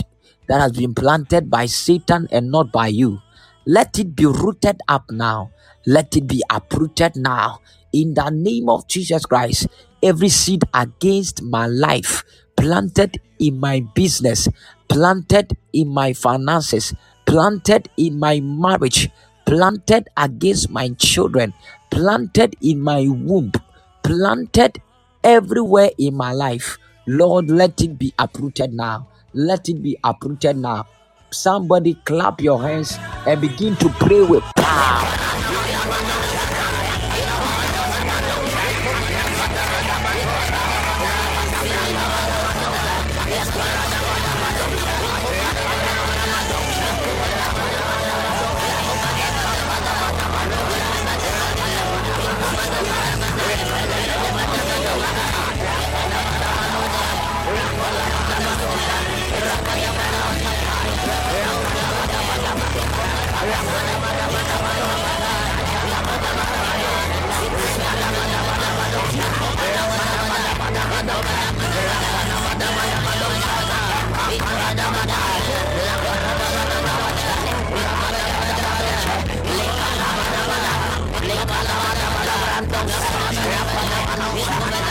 that has been planted by satan and not by you let it be rooted up now. Let it be uprooted now. In the name of jesus christ every seed against my life planted in my business planted in my finances planted in my marriage, planted against my children, planted in my womb, planted everywhere in my life. Lord, let it be uprooted now. Let it be uprooted now. Somebody clap your hands and begin to pray with power.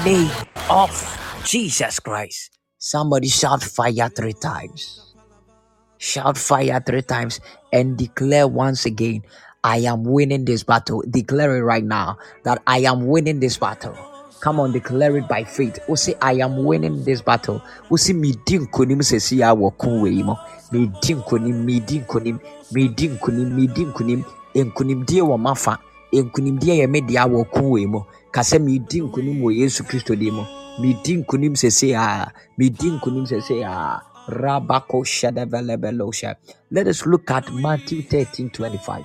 mighty name of Jesus Christ. Somebody shout fire three times. Shout fire three times and declare once again, I am winning this battle. Declare it right now that I am winning this battle. Come on, declare it by faith. We say, I am winning this battle. We say, me din kunim se si ya wakun we mo. Me din kunim, me din kunim, me din kunim, me din kunim. Enkunim die wa mafa. Enkunim die ye me dia wakun we mo. Kase me din kunim wo Yesu Kristo di mo. Me din kunim se si ya. Me din kunim se si ya. Rabako. Let us look at Matthew 13 25.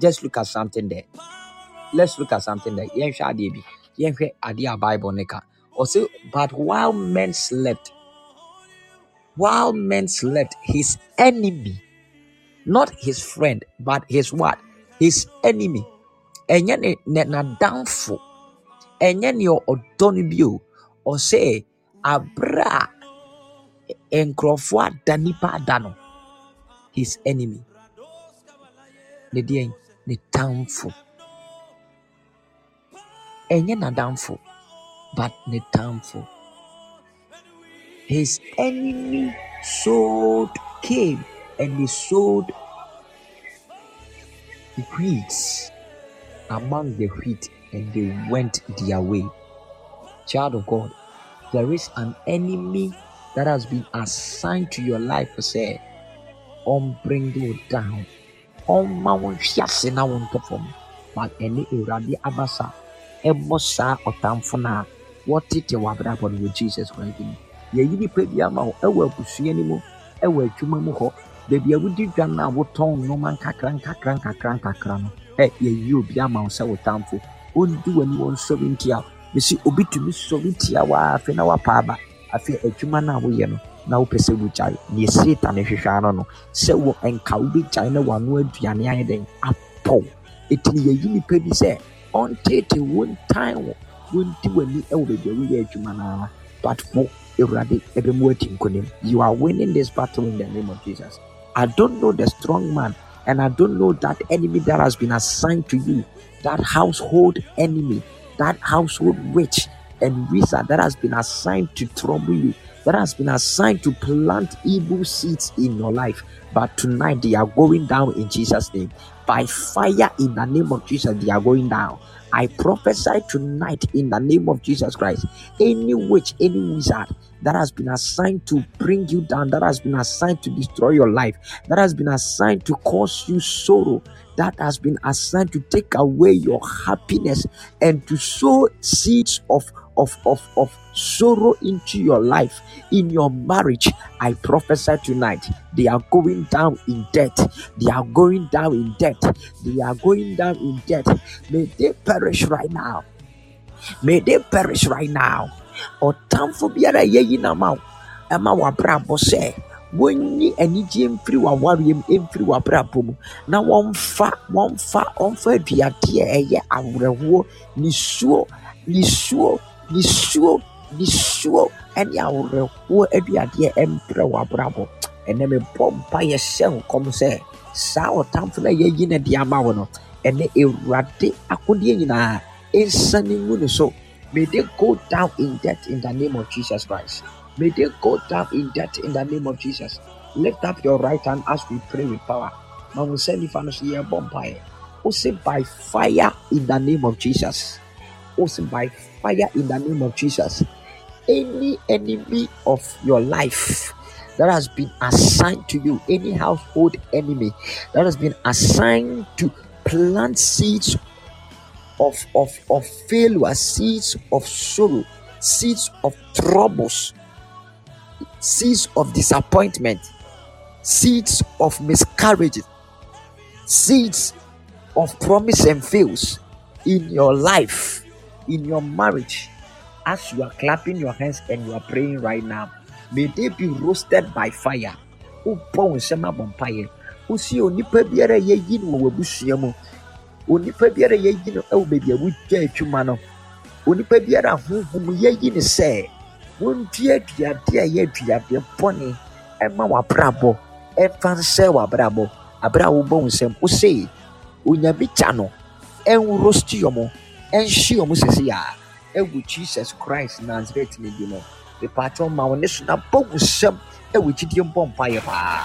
Just look at something there. Let's look at something there. Yɛnhwɛ adeɛ bi. Yɛnhwɛ adeɛ a Bible ne ka. Ɔsɛ, but while men slept, while men slept, his enemy, not his friend, but his what? His enemy. Ɛnyɛ ne ne n'adamfo. Ɛnyɛ nea ɔdɔ no bio. Ɔsɛ, abere a nkurɔfoɔ ada nipa ada no, his enemy. Ne deɛn? Ne tamfo. Ɛnyɛ n'adamfo, but ne tamfo. His enemy sold came and he sold wheat among the wheat and they went their way. Child of God, there is an enemy that has been assigned to your life to say, on bring you down. ɔmma wo nhwe ase but ɛne awurade abasa ɛmmɔ saa ɔtamfo no a wɔtete w'abrabɔ no wɔ jesus christ mu yɛyi nipa bi ama wo ɛwɔ abusua no mu ɛwɔ adwuma mu hɔ baabi a wodi dwa no a nnoma nkakra nkakra nkakra nkakra no ɛ yɛyi obi ama wo sɛ wo tamfo ɔndi w'ani wɔ nsɔre ntia mesi obi tumi sɔre tia wo a afei na wapa aba afei adwuma no a no na wopɛ sɛ wogyae neɛ satan hwehwɛ ano no sɛ wɔ nka wobɛgyae na wano aduane ayɛ dɛn? Apɔw. Ɛti ne yɛyi nnipa bi sɛ ɔntete wontan wo wonti w'ani wɔ baabi a woyɛ adwuma no but wo awurade ɛbɛmu ati nkonim. You are winning this battle in the name of jesus. I don't know the strong man and i don't know that enemy that has been assigned to you that household enemy that household witch and wizard that has been assigned to trouble you that has been assigned to plant evil seeds in your life. But tonight they are going down in Jesus' name. By fire in the name of Jesus, they are going down. I prophesy tonight in the name of Jesus Christ. Any witch, any wizard that has been assigned to bring you down, that has been assigned to destroy your life, that has been assigned to cause you sorrow, that has been assigned to take away your happiness and to sow seeds of of, of, of sorrow into your life, in your marriage, I prophesy tonight. They are going down in debt. They are going down in debt. They are going down in debt. May they perish right now. May they perish right now. Ɔtamfo biara yɛyi nama ɛma w'abrabɔ sɛ wɔnyi anigye mfiri w'awareɛ mu mfiri w'abrabɔ mu na wɔmfa wɔmfa wɔmfa aduadeɛ ɛyɛ awerɛhoɔ nisuo nisuo nisuo nisuo ɛne awerɛhoɔ aduadeɛ ɛmprɛ w'abrabɔ ɛnɛ mebɔ mpa yɛhyɛ nkɔm sɛ saa ɔtamfo no a yɛayi no de ama wo no ɛnɛ awurade akodeɛ nyinaa ɛnsane ngu ne so. May they go down in debt in the name of jesus christ. May they go down in debt in the name of jesus. Lift up your right hand as we pray with power. Ma wo nsa nifa no so yɛbɔ mpaeɛ. Wo se by fire in the name of jesus by fire in the name of jesus. Any enemy of your life that has been assigned to you, any household enemy that has been assigned to plant seeds of, of, of failure, seeds of sorrow, seeds of troubles, seeds of disappointment, seeds of miscarriages, seeds of promise and fails in your life, in your marriage, as you are clapping your hands and you are praying right now, may they be roasted by fire. wobɔ wo nsɛm abɔ mpaeɛ wosie onipa biara a yɛyi no wɔ w'abusua mu onipa biara a yɛyi no wɔ baabi a wogya adwuma no onipa biara a honhom yɛyi no sɛ wɔndua aduade a ɛyɛ aduade bɔne ɛma w'abrabɔ ɛmfa nsɛ w'abrabɔ abrɛ a wobɔ wo nsɛm wo se onyame gya no ɛnrosti ɔmo ɛnhye ɔmo sɛsi a ɛwɔ jesus christ nazareth ne bi no mipaatɛ ɔmo a wɔn ne so na bɔ wusam ɛwɔ gyidie mbɔ mpa yɛ paa.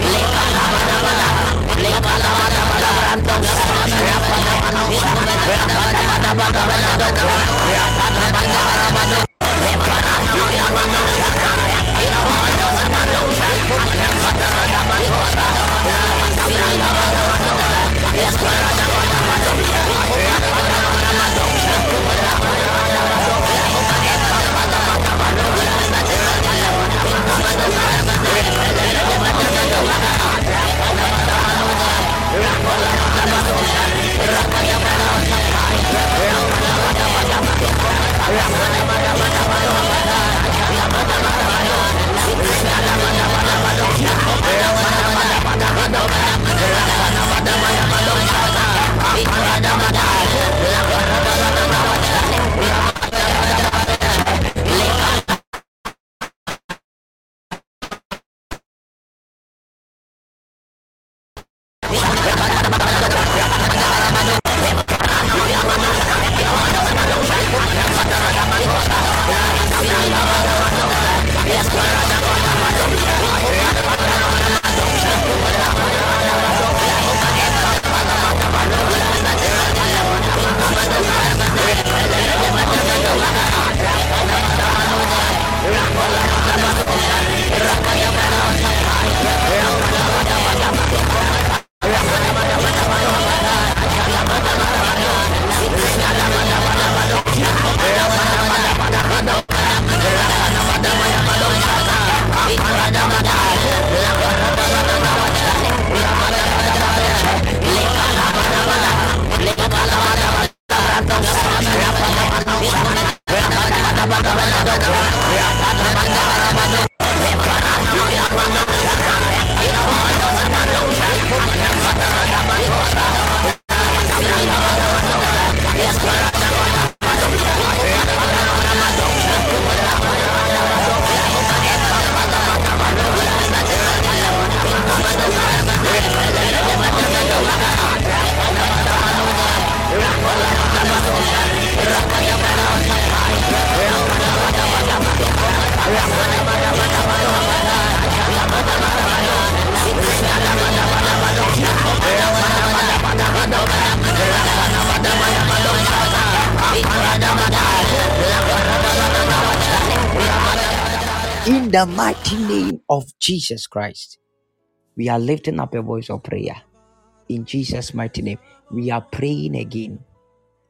Yeah. Pada pada pada Jesus Christ, we are lifting up a voice of prayer. In Jesus' mighty name, we are praying again.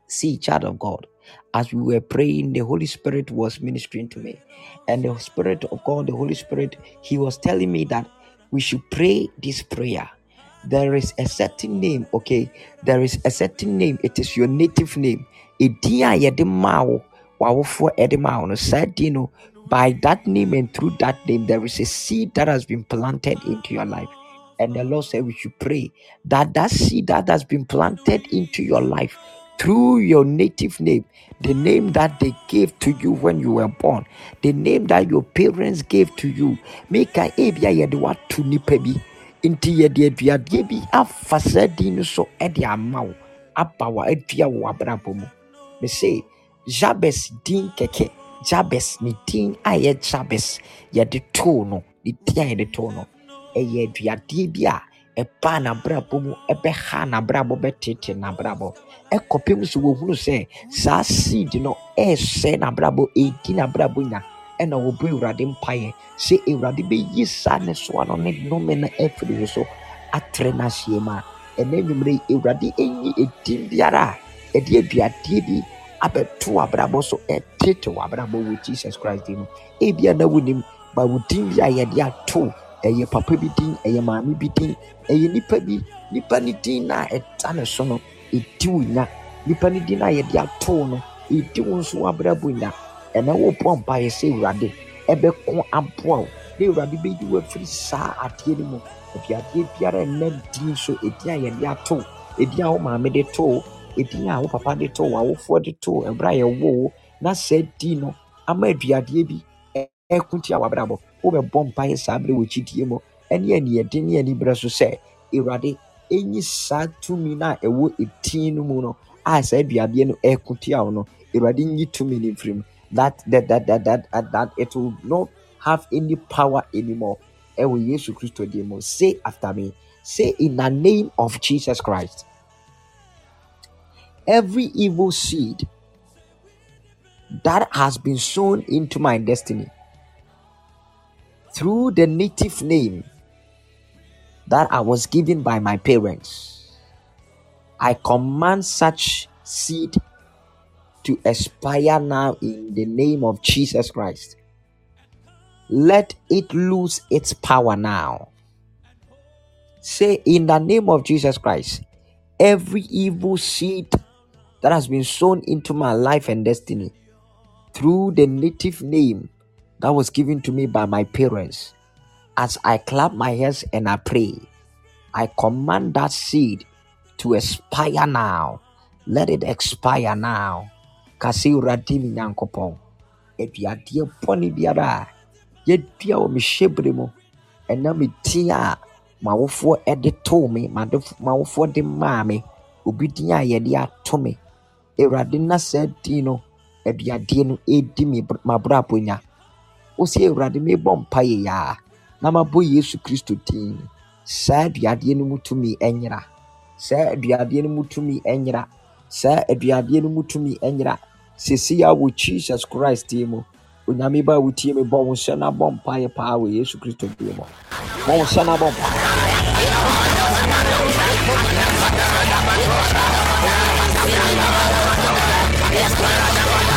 See, child of God, as we were praying, the Holy Spirit was ministering to me. And the Spirit of God, the Holy Spirit, He was telling me that we should pray this prayer. There is a certain name, okay? There is a certain name. It is your native name. W'awofoɔ ɛde wo no, saa din no, by that name and through that name, there is a seed that has been planted into your life. And the Lord said we should pray that that seed that has been planted into your life through your native name, the name that they gave to you when you were born, the name that your parents gave to you, make a ebia yɛde wato nipa bi. Nti yɛde aduadeɛ bi afa saa din no so de ama wo aba wa adua wɔ w'abrabɔ mu. Me se jabes din kɛkɛ. Jabes ne din a ɛyɛ jabes yɛde too no ne din a yɛde too no ɛyɛ aduadeɛ bi a ɛbaa n'abrabɔ mu ɛbɛha n'abrabɔ bɛtete n'abrabɔ. Ɛkɔpem so wɔhunu sɛ saa seed no ɛresɛe n'abrabɔ ɛredi n'abrabɔ nya ɛna wɔbɔ awurade mpaeɛ. Sɛ awurade bɛyi saa ne soa no ne nnome no afiri ne so atrɛ n'ahyeɛ mu a ɛnɛ nwummerɛ yi awurade ɛnyi ɛdin biara a ɛde aduadeɛ bi abɛto w'abrabɔ so ɛtete w'abrabɔ wɔ jesus christ mu. Ebia na wonim ba wo din bi a yɛde ato ɛyɛ papa bi din ɛyɛ maame bi din ɛyɛ nipa bi nipa ne din na ɛda ne so no ɛdi wo nya. Nipa ne din a yɛde ato no ɛdi wo nso w'abrabɔ nya. Ɛna wobɔ mpaeɛ sɛ awurade ɛbɛko aboa wo. Na awurade bɛyi wo afiri saa adeɛ no mu. Aduadeɛ biara ɛnam din so ɛdin a yɛde ato ɛdin a wo maame de to ɛdin a wo papa de to w'awofoɔ de to ɛberɛ a yɛwo wo na saa din no ama aduadeɛ bi ɛko tia w'abrabɔ. Wobɛbɔ mpaeɛ saa berɛ wɔ gyidie mu ɛne aniɛden ne aniberɛ so sɛ awurade ɛnyi saa tumi no a ɛwɔ ɛtin no mu no a saa aduadeɛ no wo no awurade nyi tumi no mfiri mu. That that that that that, that, it will not have any power anymore. Ɛwɔ yesu kristo mu. Say after me. Say in the name of jesus christ every evil seed that has been sown into my destiny through the native name that I was given by my parents. I command such seed to expire now in the name of Jesus Christ. Let it lose its power now. Say, in the name of Jesus Christ, every evil seed that has been sown into my life and destiny through the native name that was given to me by my parents, as I clap my hands and I pray, I command that seed to expire now. Let it expire now. Kasi Awurade me Nyankopɔn, aduadeɛ bɔne biara. A yɛadua wɔ me hyɛbere mu ɛnam me din a m'awofoɔ de too me, m'adef- m'awofoɔ de maa me, obi din a yɛde ato me. Awurade na saa din no, aduadeɛ no ɛredi m'abrabɔ nya. Wosi Awurade mebɔ mpaeɛ yaa na mabɔ Yesu Kristo din. Saa aduadeɛ no mu tumi nyera. Saa aduadeɛ no mu tumi nyera. Saa aduadeɛ no mu tumi nyera. Sisi a wɔ Jesus Christ din mu. Onyame ba a wotie me bɔ wo nsa na bɔ mpaeɛ paa wɔ Yesu Kristo din mu. Bɔ wo nsa na bɔ Las cuerdas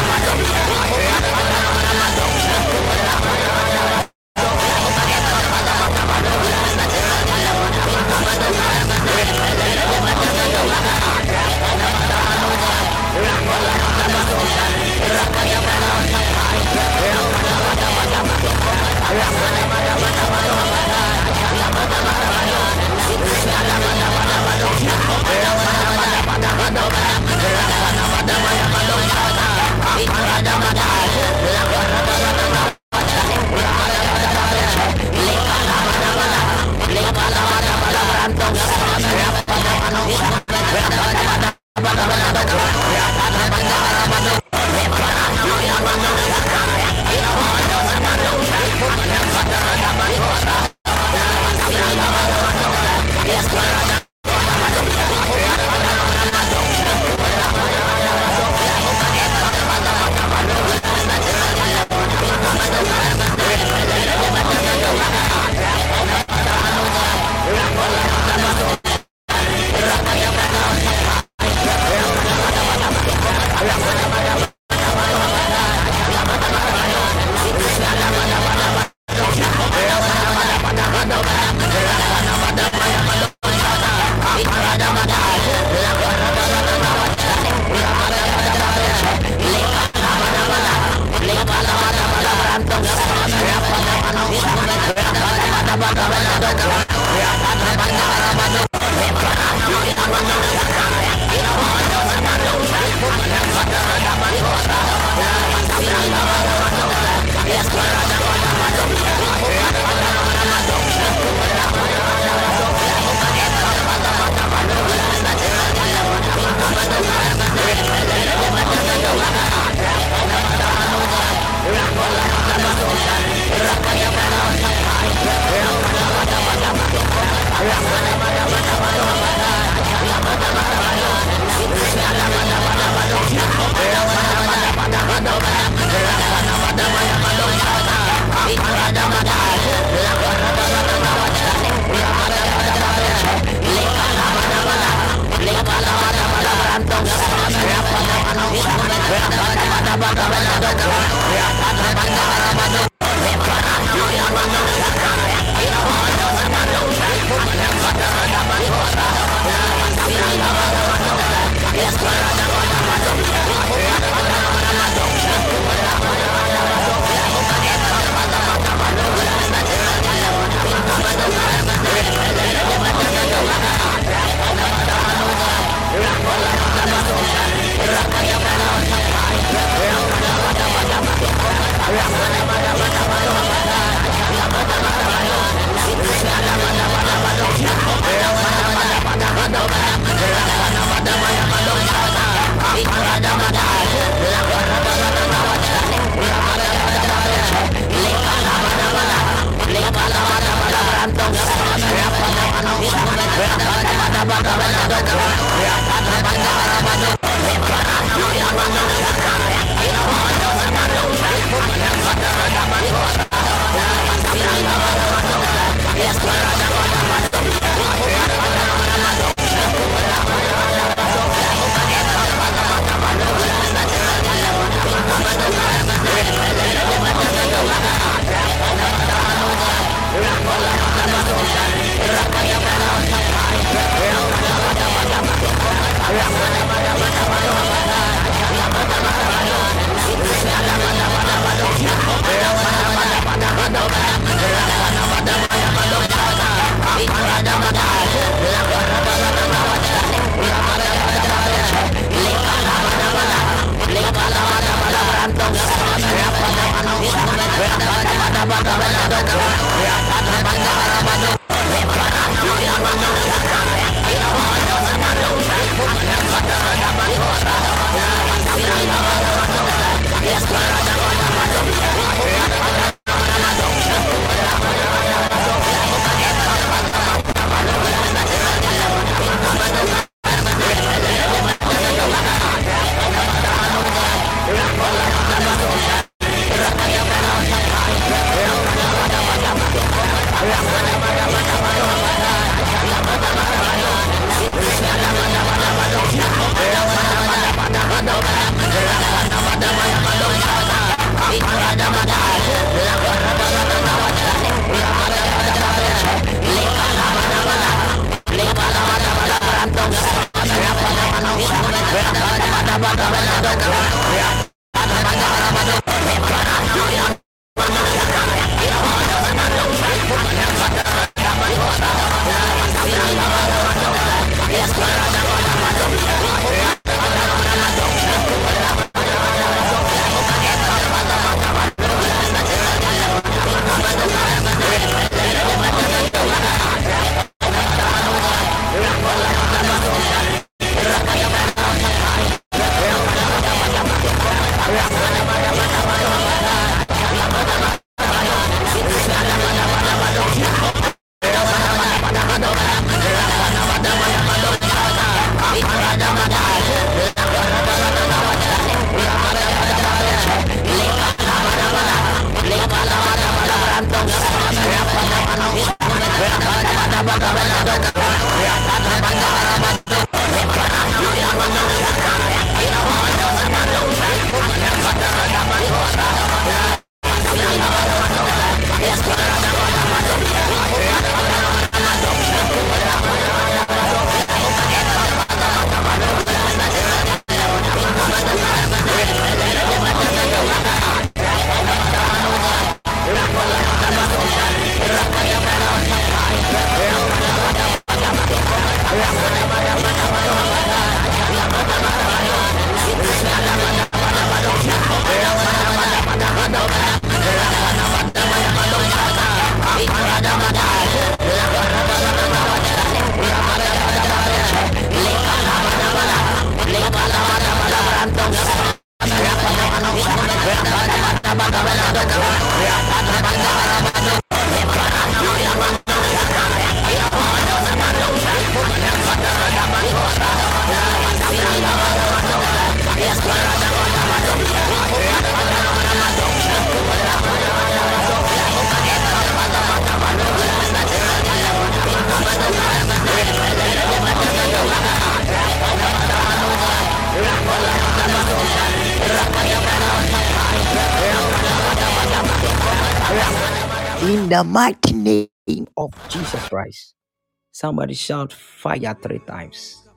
Somebody shout fire three times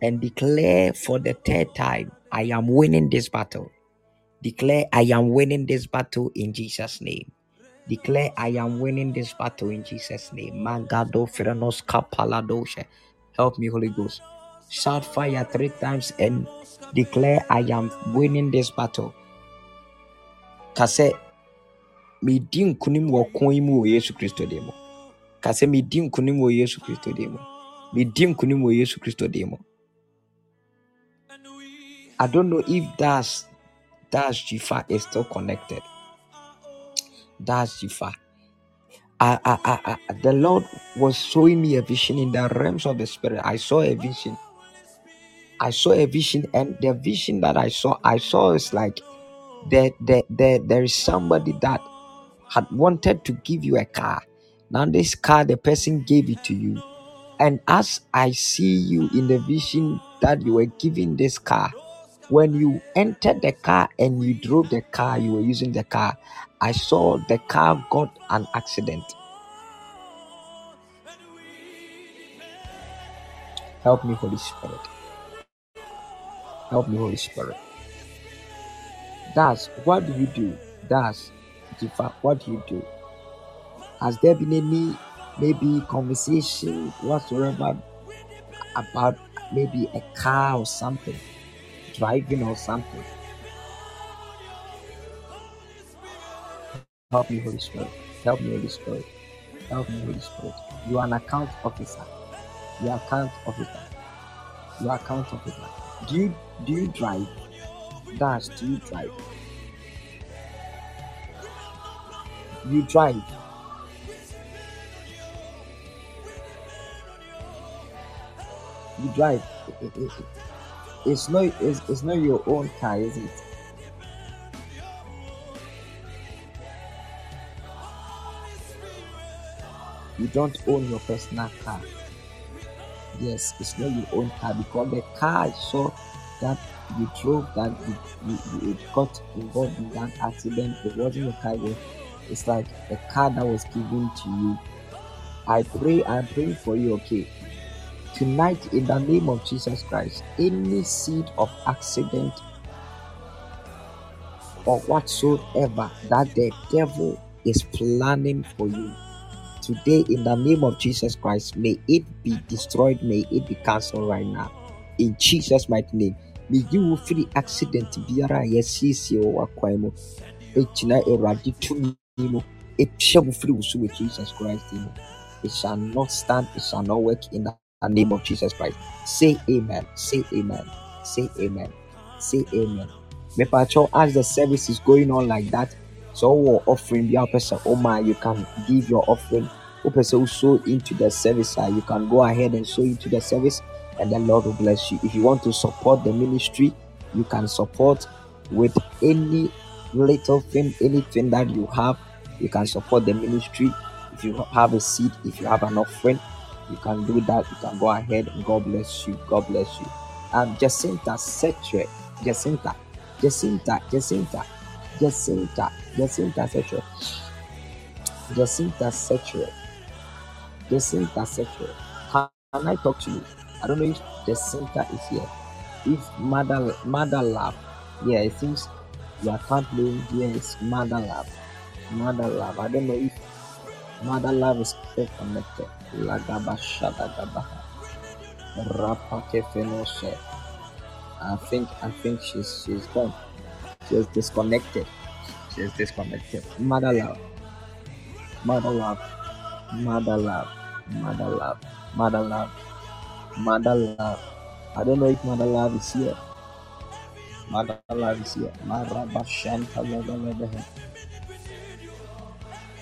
and declare for the third time, I am winning this battle. Declare, I am winning this battle in Jesus' name. Declare, I am winning this battle in Jesus' name. Mangado Kapaladoshe. Help me, Holy Ghost. Shout fire three times and declare, I am winning this battle. Kase, medi nkonim wɔ kɔn Yesu Kristo mu. Wɔ Yesu Kristo mu. Medi wɔ Yesu Kristo mu. I don't know if that's that's Jifa is still connected. That's Jifa. I, I, I, I, the Lord was showing me a vision in the realms of the spirit. I saw a vision. I saw a vision, and the vision that I saw, I saw is like there, there, there, there is somebody that had wanted to give you a car. Now, this car, the person gave it to you. And as I see you in the vision that you were giving this car, when you entered the car and you drove the car, you were using the car, I saw the car got an accident. Help me, Holy Spirit. Help me, Holy Spirit. That's what do you do? That's what do you do? Has there been any maybe conversation whatsoever about maybe a car or something, driving or something? Help me, Holy Spirit. Help me, Holy Spirit. Help me, Holy Spirit. You are an account officer. You are account officer. You are account officer. Do you do you drive? Dash, do you drive? You drive. You drive. It's not it's, it's not your own car, is it? You don't own your personal car. Yes, it's not your own car because the car I saw that you drove that you, you, it got involved in that accident. It wasn't your car. It's like a car that was given to you. I pray, I'm praying for you, okay? Tonight, in the name of Jesus Christ, any seed of accident or whatsoever that the devil is planning for you Today, in the name of Jesus Christ, may it be destroyed, may it be cancelled right now. In Jesus' mighty name. May you free accident biara a yɛasiesie wɔ w'akwan mu ɛgyina awurade tumi mu ɛpia wo jesus christ it shall not stand it shall not work in the name of jesus christ. Say amen. Say amen. Say amen. Say amen. Mepakyɛw as the service is going on like that so ɔwɔ offering a wopɛ oh my you can give your offering. Wopɛ sɛ sow into the service uh, you can go ahead and sow into the service and the lord will bless you. If you want to support the ministry you can support with any little thing anything that you have. You can support the ministry. If you have a seed if you have an offering you can do that you can go ahead god bless you god bless you um jacinta Setre, jacinta jacinta jacinta jacinta jacinta Setre, jacinta Setre. Jacinta Setcher. Can, can I talk to you? I don't know if Jacinta is here. If Mother Mother Lab, yeah, it seems your account name here is Mother Lab. Mother Lab. I don't know if Mother Lab is still connected. Lagaba Shadagabaha. Rapake Fenoshe. I think I think she's she's gone. She's disconnected. She's disconnected. Mother Love. Mother Love. Mother Love. Mother love, mother love, mother love. I don't know if mother love is here. Mother love is here.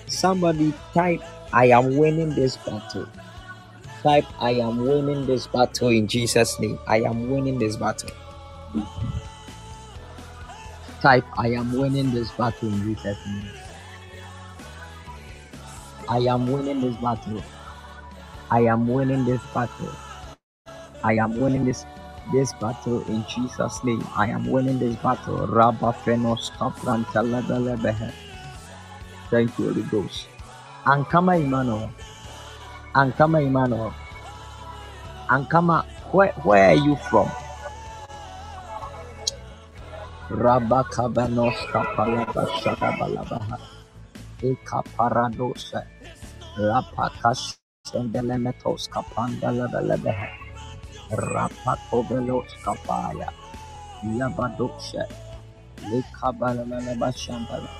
Somebody type, I am winning this battle. Type, I am winning this battle in Jesus' name. I am winning this battle. Type, I am winning this battle in Jesus' name. I am winning this battle. I am winning this battle. I am winning this this battle in Jesus' name. I am winning this battle. Rabba fenos lebelebehe. Thank you, Holy Ghost. Ankama Emmanuel. Ankama Emmanuel. Ankama, where, where are you from? Rabakabanos kapalaba shadabalabaha. Eka paradosa. Rapakas sendelemetos kapandalabalabaha. Rapakobelos kapaya. Yabadosha. Lekabalabalabaha shandala.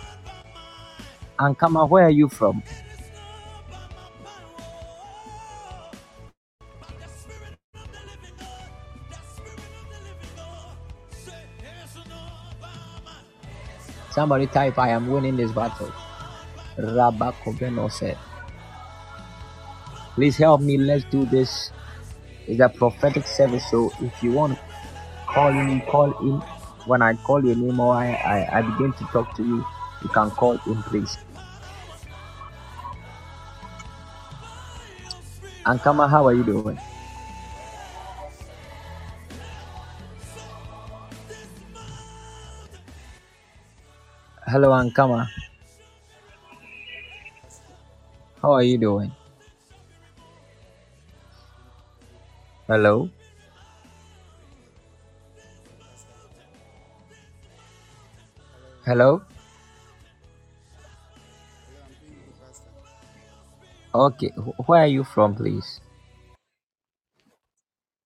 Ankama, where are you from? Somebody type, I am winning this battle. Rabakobeno said. Please help me. Let's do this. It's a prophetic service. So if you want call in, call in. When I call your name or I, I, I begin to talk to you, you can call in, please. Ankama, how are you doing? Hello, Ankama. How are you doing? Hello? Hello? Okay, where are you from, please?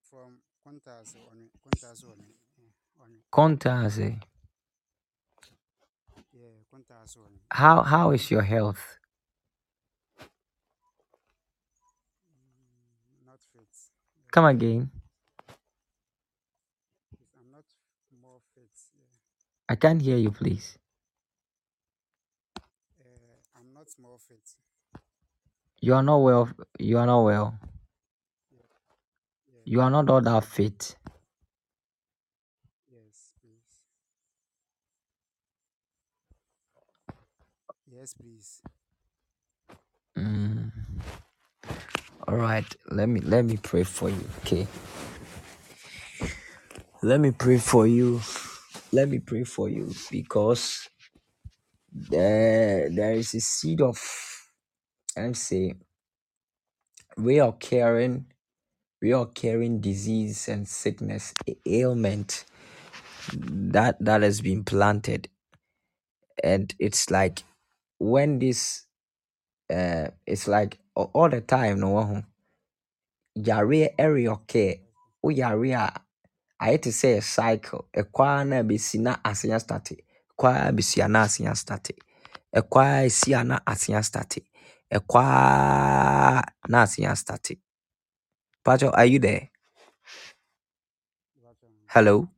from Quantas on Quantas on Kontaze. yeah Quantas on How how is your health? not fit. Come again. I'm not more fit. Yeah. I can't hear you, please. Uh, I'm not more fit. You are not well. You are not well. You are not all that fit. Yes, please. Yes, please. Mm. All right. Let me let me pray for you. Okay. Let me pray for you. Let me pray for you because there there is a seed of I'm say reoccurring reoccurring disease and sickness ailment that that has been planted and it's like when this uh it's like a- all the time no one yare area okay. O yare a ayɛ te sɛ cycle. Ɛkwa na bɛsi na asenya starte ɛkwa bɛsi a na asenya starte ɛkwa esi a na asenya starte ɛkwa na asenya starte Pacho, are you there? Hello?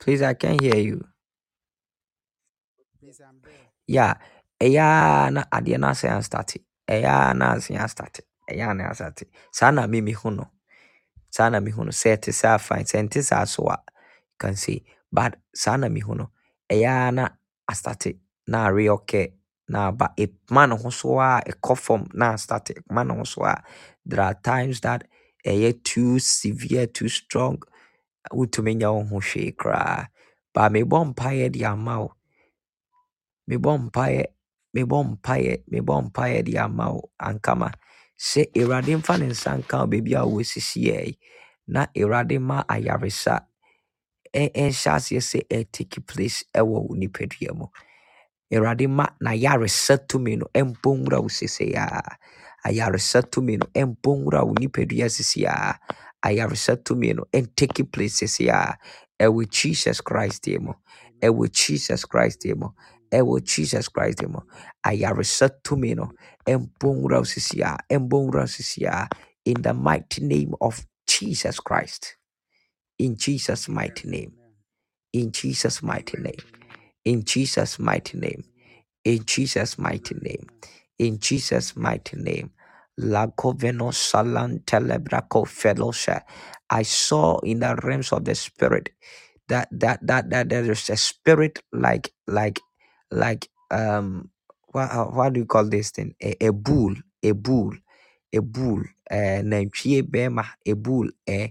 Please. i can't hear you. There. yeah ɛyɛ a na adeɛ no asenya starte ɛyɛ a na asenya starte ɛyɛ a na asate saa na mimi hu no saa na mehu no sɛ ɛte sɛ afine sɛ ɛnte saa so a can say but saa na mehu no ɛyɛ ara na astate na areɔkɛ na aba ɛma ne ho so a ɛkɔ fam na astate ɛma ne ho so a there are times that ɛyɛ too severe too strong. Wotumi nya wo ho hwee koraa but mebɔ mpaeɛ de ama wo mebɔ mpaeɛ mebɔ mpaeɛ mebɔ mpaeɛ de ama wo ankama sɛ awurade mfa ne nsa nka wo baabi a yi na awurade ma ayaresa ɛ- ɛnhyɛ aseɛ sɛ ɛtake place ɛwɔ wo nipadua mu Awurade ma n'ayaresa tumi no ɛmpɔ nwura wo seesei Ayaresa tumi no ɛmpɔ nwura wo nipadua seesei ara. Ayaresa tumi no ɛntake place se seesei ara. Ɛwɔ Jesus Christ din mu. Ɛwɔ Jesus Christ din mu. Ɛwɔ Jesus Christ mu. Ayaresa tumi no ɛmpɔ nwura wo seesei ara. Ɛmpɔ nwura wo seesei. In the mighty name of Jesus Christ. In Jesus' mighty name. In Jesus' mighty name. In Jesus' mighty name. In Jesus' mighty name. In Jesus' mighty name. Lagoveno salan telebrako fellowship. I saw in the realms of the spirit that that that that there is a spirit like like like um what what do you call this thing? A, a bull, a bull, a bull, uh nantwie bema, a bull, eh.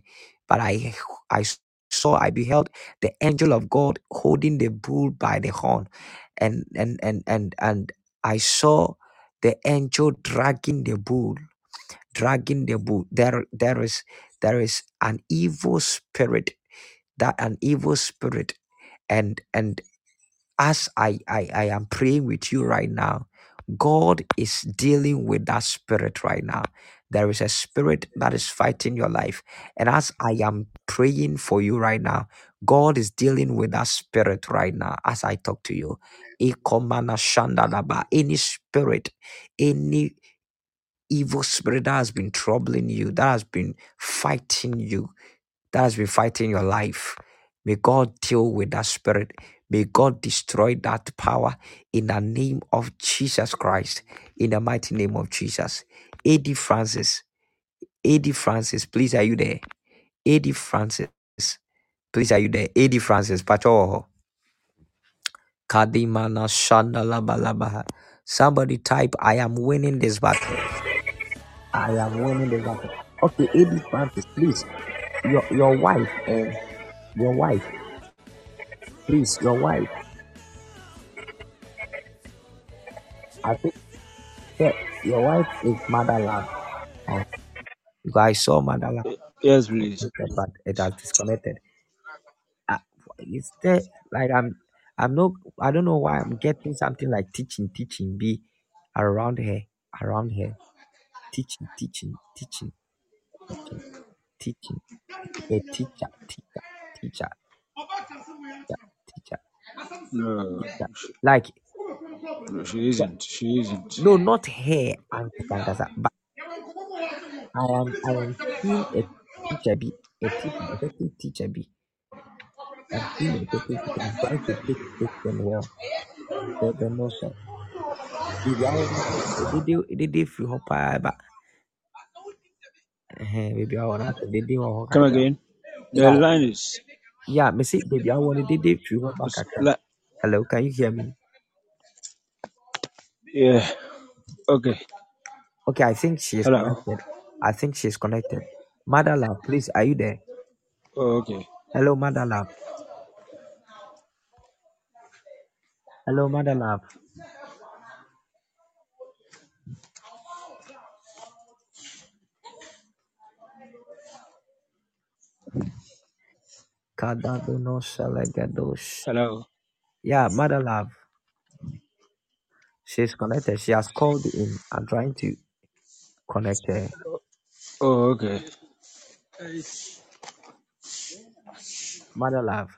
But I I saw, I beheld the angel of God holding the bull by the horn, and and and and and I saw the angel dragging the bull, dragging the bull. There there is there is an evil spirit, that an evil spirit, and and as I, I I am praying with you right now, God is dealing with that spirit right now. There is a spirit that is fighting your life. And as I am praying for you right now, God is dealing with that spirit right now as I talk to you. Ikomana shandalaba. Any spirit, any evil spirit that has been troubling you, that has been fighting you, that has been fighting your life. May God deal with that spirit. May God destroy that power in the name of Jesus Christ. In the mighty name of Jesus. A.D. Francis. A.D. Francis, please, are you there? A.D. Francis, please, are you there? A.D. Francis, Pacho. Kadimana. Somebody type, I am winning this battle. I am winning this battle. Okay, A.D. Francis, please, your, your wife, eh, your wife, please, your wife. I think Yeah, your wife is motherland. Oh, because I saw motherland, Yes, please. but it has disconnected. Uh, is there like I'm I'm not I don't know why I'm getting something like teaching, teaching be around here, around here. Teaching, teaching, teaching, teaching, teaching. A teacher, teacher, teacher, teacher, teacher, No, she, Like no, she isn't. She isn't. no, not here, Ankasa, but I am I am seeing a teacher be a teacher, a teacher be. I'm seeing a certain teacher. I'm trying to take take them well. They don't know I want to did they did they feel hop but eh baby I want to did they want Come again. The Yeah, line is. yeah, me see baby I want did they feel hop is kakra. Hello, can you hear me? Yeah. Okay. Okay, I think she is Hello. connected. I think she's connected. Mother love, please, are you there? Oh, okay. Hello, mother love. Hello, mother love. Kadado no selegadosh. Hello. Yeah, mother love. She's connected. She has called in. I'm trying to connect her. Oh, okay. Mother love.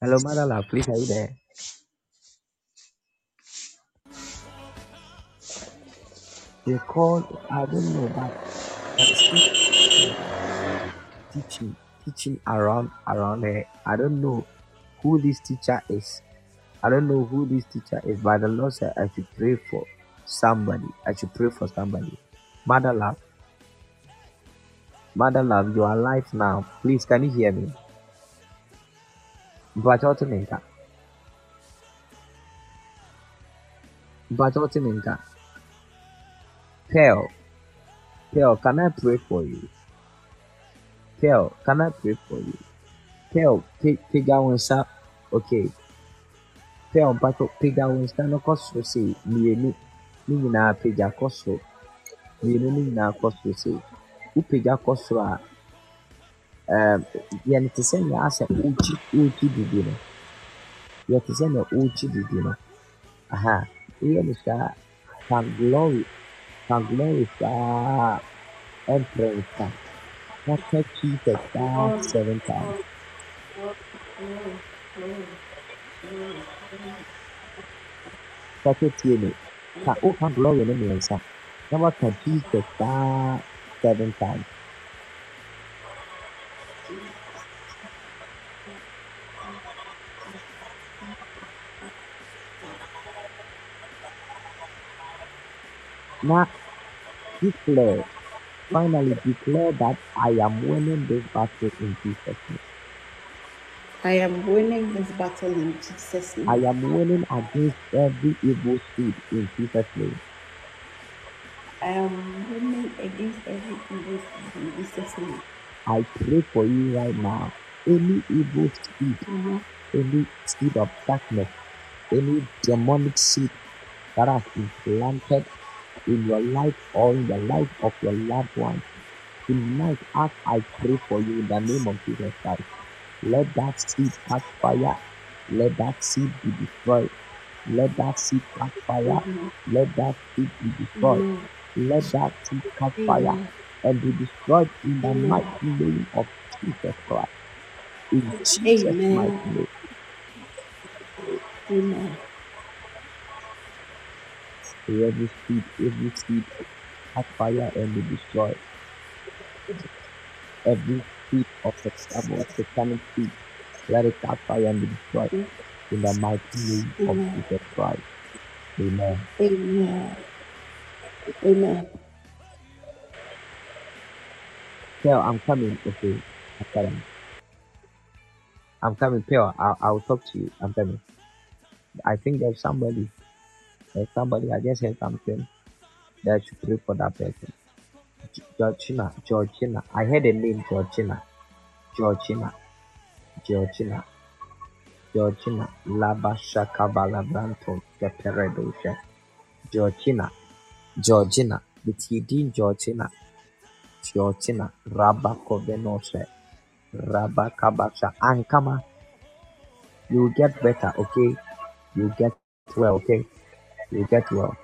Hello, mother love. Please, are you there? They called. I don't know, but there is this teaching, teaching around around her. I don't know who this teacher is. I don't know who this teacher is, but the Lord said I should pray for somebody. I should pray for somebody. Mother love. Mother love, you are alive now. Please, can you hear me? Mpacho Minka. Mpacho Minka. Pearl. Pearl, can I pray for you? Pearl, can I pray for you? Pearl, take pigya wo nsa. Okay. Pearl, mpacho pigya wo nsa no kɔ soro sei. Mmienu. Ne nyinaa pagya kɔ soro. Mmienu ne nyinaa kɔ soro sei. Wopagya kɔ soro a, um, yɛ no te sɛ nea asɛ wokyi wokyi didi no. Yɛ te sɛ nea wokyi didi no. Aha. Woyɛ no saa ka glory saa ɛmprɛ nsa. Na ka Jesus saa seven times. Sɔfo tie me. Ka woka glory no mmiɛnsa. Na waka Jesus saa seven times. Na declare, finally declare that I am winning this battle in Jesus' name. I am winning this battle in Jesus' name. I name. am winning against every evil seed in Jesus' name. I am winning against every evil seed in Jesus' name. I pray for you right now. Any evil seed, Amen. Mm-hmm. any seed of darkness, any demonic seed that has been planted in your life or in the life of your loved one, tonight as I pray for you in the name of Jesus Christ, let that seed catch fire. Let that seed be destroyed. Let that seed catch fire. Let that seed be destroyed. Let that seed catch fire and be destroyed in the mighty name of Jesus Christ. In Jesus' mighty name. Amen. Every seed, every seed catch fire and be destroyed. Every seed of the satanic seed, let it catch fire and be destroyed in the mighty name of Jesus Christ. Amen. Amen. Amen. Tell I'm coming. Okay. I'm coming. I'm coming. Pale, I'll, I'll talk to you. I'm coming. I think there's somebody. There's somebody. I just heard something that should pray for that person. Georgina. Georgina. I heard the name Georgina. Georgina. Georgina. Georgina. Laba Shakabala Branton. Keperedosha. Georgina. Georgina. Bitidin Georgina. Georgina. Rabba Kovenosha. Rabba Kabasha. Ankama. You get better, okay? You get well, okay? You get well.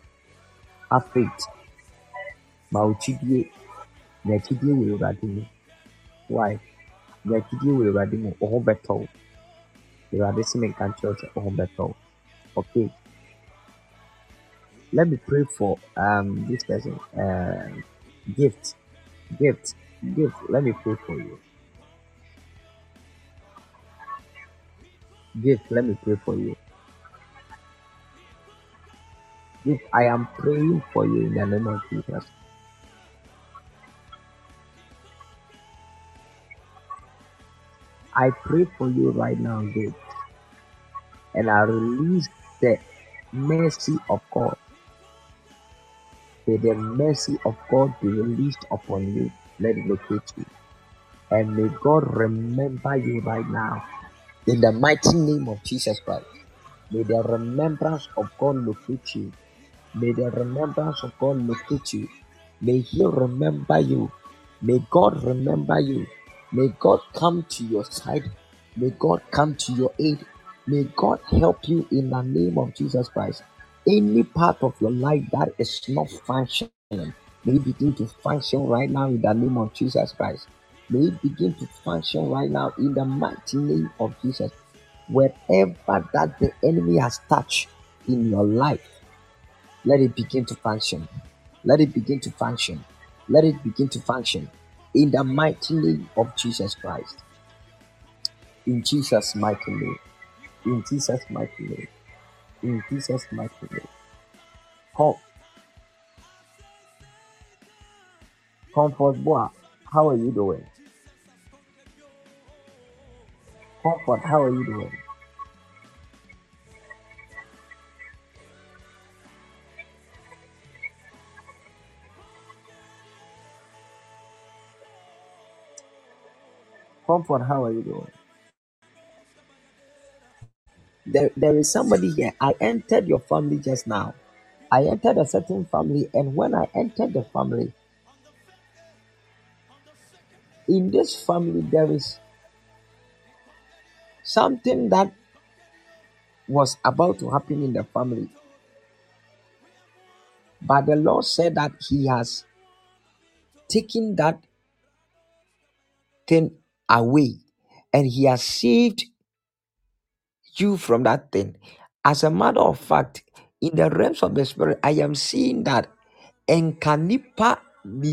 Have faith. Ochidie. Na achidie wɔ Awurade mu. Why? Na achidie wɔ Awurade mu. Wo ho bɛtɔ wo. Awurade sɛ menka nkyerɛ wo sɛ wo ho bɛtɔ. Okay. Let me pray for um this person. Uh, gift. Gift. Gift. Let me pray for you. Gift. Let me pray for you. Gift. I am praying for you in the name of Jesus. I pray for you right now, Gift. And I release the mercy of God. May the mercy of God be released upon you. Let it locate you. And may God remember you right now. In the mighty name of Jesus Christ. May the remembrance of God locate you. May the remembrance of God locate you. May He remember you. May God remember you. May God come to your side. May God come to your aid. May God help you in the name of Jesus Christ. Any part of your life that is not functioning, may it begin to function right now in the name of Jesus Christ. May it begin to function right now in the mighty name of Jesus. Wherever that the enemy has touched in your life, let it begin to function. Let it begin to function. Let it begin to function in the mighty name of Jesus Christ. In Jesus' mighty name. In Jesus' mighty name. In Jesus' mighty name. Com- Comfort Boy, how are you doing? Comfort, how are you doing? Comfort, how are you doing? There, there is somebody here. I entered your family just now. I entered a certain family, and when I entered the family, in this family, there is something that was about to happen in the family. But the Lord said that He has taken that thing away and He has saved you from that thing. As a matter of fact, in the realms of the spirit, I am seeing that bi.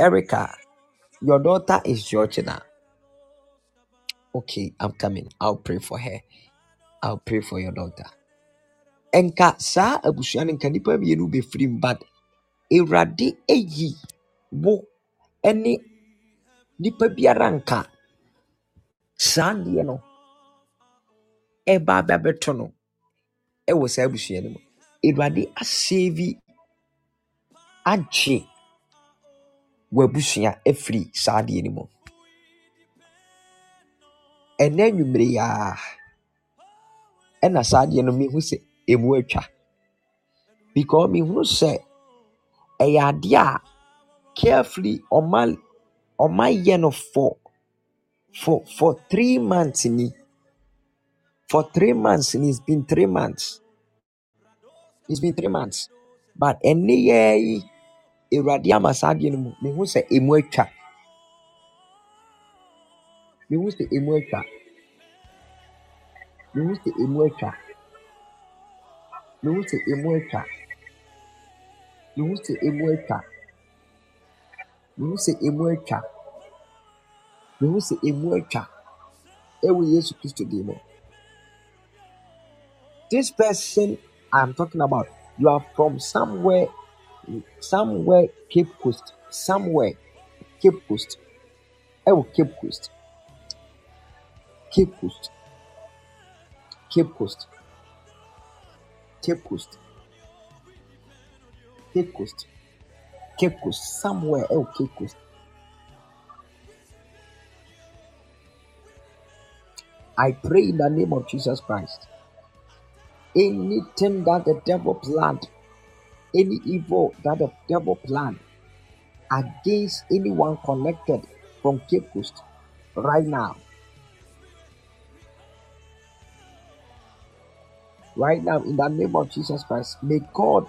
Erica, your daughter is Georgina. Okay, I'm coming. I'll pray for her. I'll pray for your daughter. Nka saa abusua no nka nipa mmienu bɛfirim but Awurade ayi wo ne nipa biara nka. Saa adeɛ no ɛba abɛbɛto no ɛwɔ saa abusua no mu. Awurade asɛevi agye w'abusua afiri saa adeɛ no mu. Ɛnɛ anwummere yi ara ɛna saa adeɛ no mehu sɛ ɛmu atwa. Because mehunu sɛ ɛyɛ adeɛ a carefully ɔma ɔma yɛ no for for for three months ni. For three months ni it's been three months. It's been three months. But yi ara yi awurade ama saa adeɛ no mu. Mehu sɛ ɛmu atwa. Mehu sɛ ɛmu atwa. Mehu sɛ ɛmu atwa. Mehu sɛ ɛmu atwa mehu sɛ ɛmu atwa mehu sɛ ɛmu atwa mehu sɛ ɛmu atwa ɛwɔ yesu kristo din mu this person i'm talking about you are from somewhere somewhere cape coast somewhere cape coast. Ɛwɔ cape coast cape coast. Cape coast. Cape coast. Cape coast cape coast. Cape Coast, somewhere ɛwɔ cape coast. I pray in the name of jesus christ. Anything that the devil planned any evil that the devil planned against anyone connected from cape coast right now. Right now in the name of jesus christ may god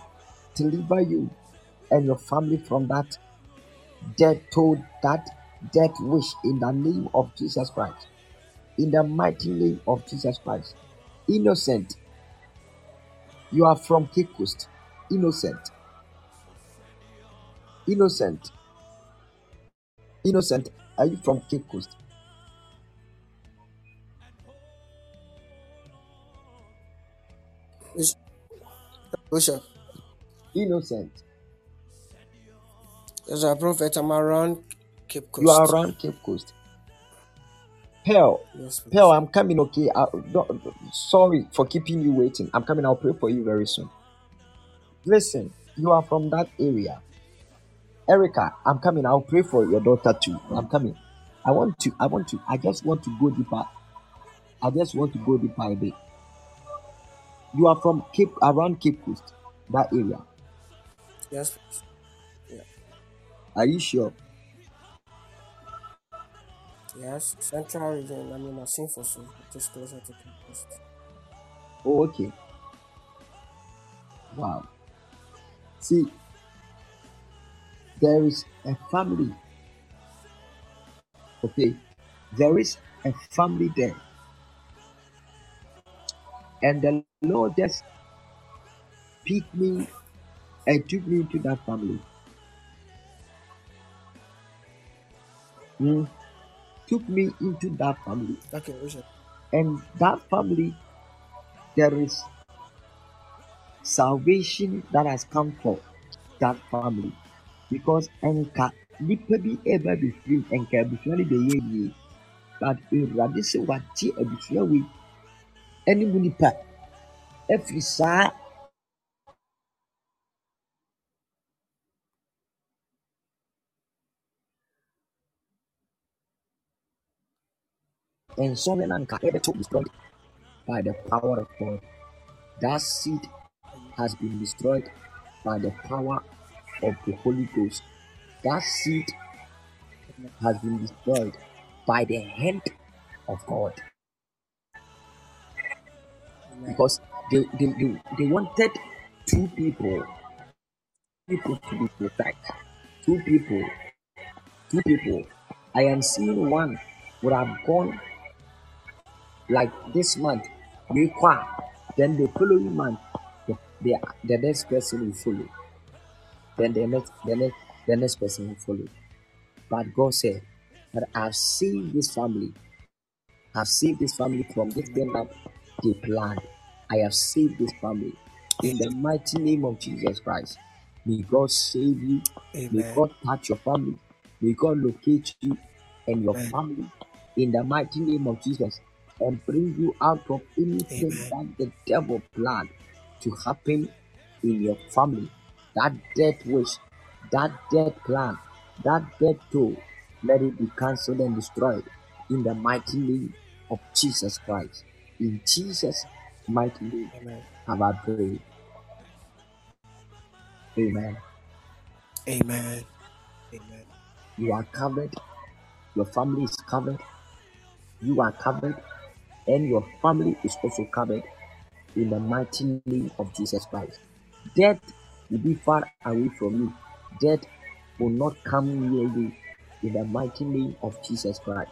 deliver you and your family from that death toll that death wish in the name of jesus christ. In the mighty name of jesus christ. Innocent. You are from cape innocent. Innocent. Innocent. Are you from cape Bishop, innocent. As a prophet, I'm around Cape Coast. you are around cape coast. Pearl Yes, please. pearl i'm coming okay? Uh, don't- sorry for keeping you waiting. I'm coming. I'll pray for you very soon. Listen you are from that area. Erica i'm coming. I'll pray for your daughter too. I'm coming. I want to i want to i just want to go deeper. I just want to go deeper a bit. You are from cape around cape coast that area Yes. Yeah. are you sure Yes, Central region. I mean, I've seen for so just closer to Coast. oh okay wow see there is a family okay there is a family there and the lord just picked me and took me into that family. Mm, took me into that family. Okay, and that family there is salvation that has come for that family. Because nka nipa bi ɛreba abɛfiri mu. Nka abusua no bɛyɛ yie. But awurade sɛ wagye abusua wei ɛne mu nipa afiri saa no anka ɛbɛto destroyed by the power of God. That seed has been destroyed by the power of the Holy Ghost. That seed has been destroyed by the hand of God because they, they, they, they wanted two people, people to be protected. Two people, two people. I am seeing one would have gone like this month, we qua, then the following month, the, the, the next person will follow. Then the next, the next, the next person will follow. But God said that I've saved this family. I've saved this family from this thing that they planned. I have saved this family. In the mighty name of Jesus Christ. May God save you. May God touch your family. May God locate you and your Amen. family in the mighty name of Jesus and bring you out of anything Amen. that the devil planned to happen in your family. That death wish that dead plan, that dead toll, let it be cancelled and destroyed in the mighty name of Jesus Christ. In Jesus' mighty name, Amen. have I prayed. Amen. Amen. Amen. You are covered. Your family is covered. You are covered. And your family is also covered in the mighty name of Jesus Christ. Death will be far away from you. Death will not come near you in the mighty name of Jesus Christ.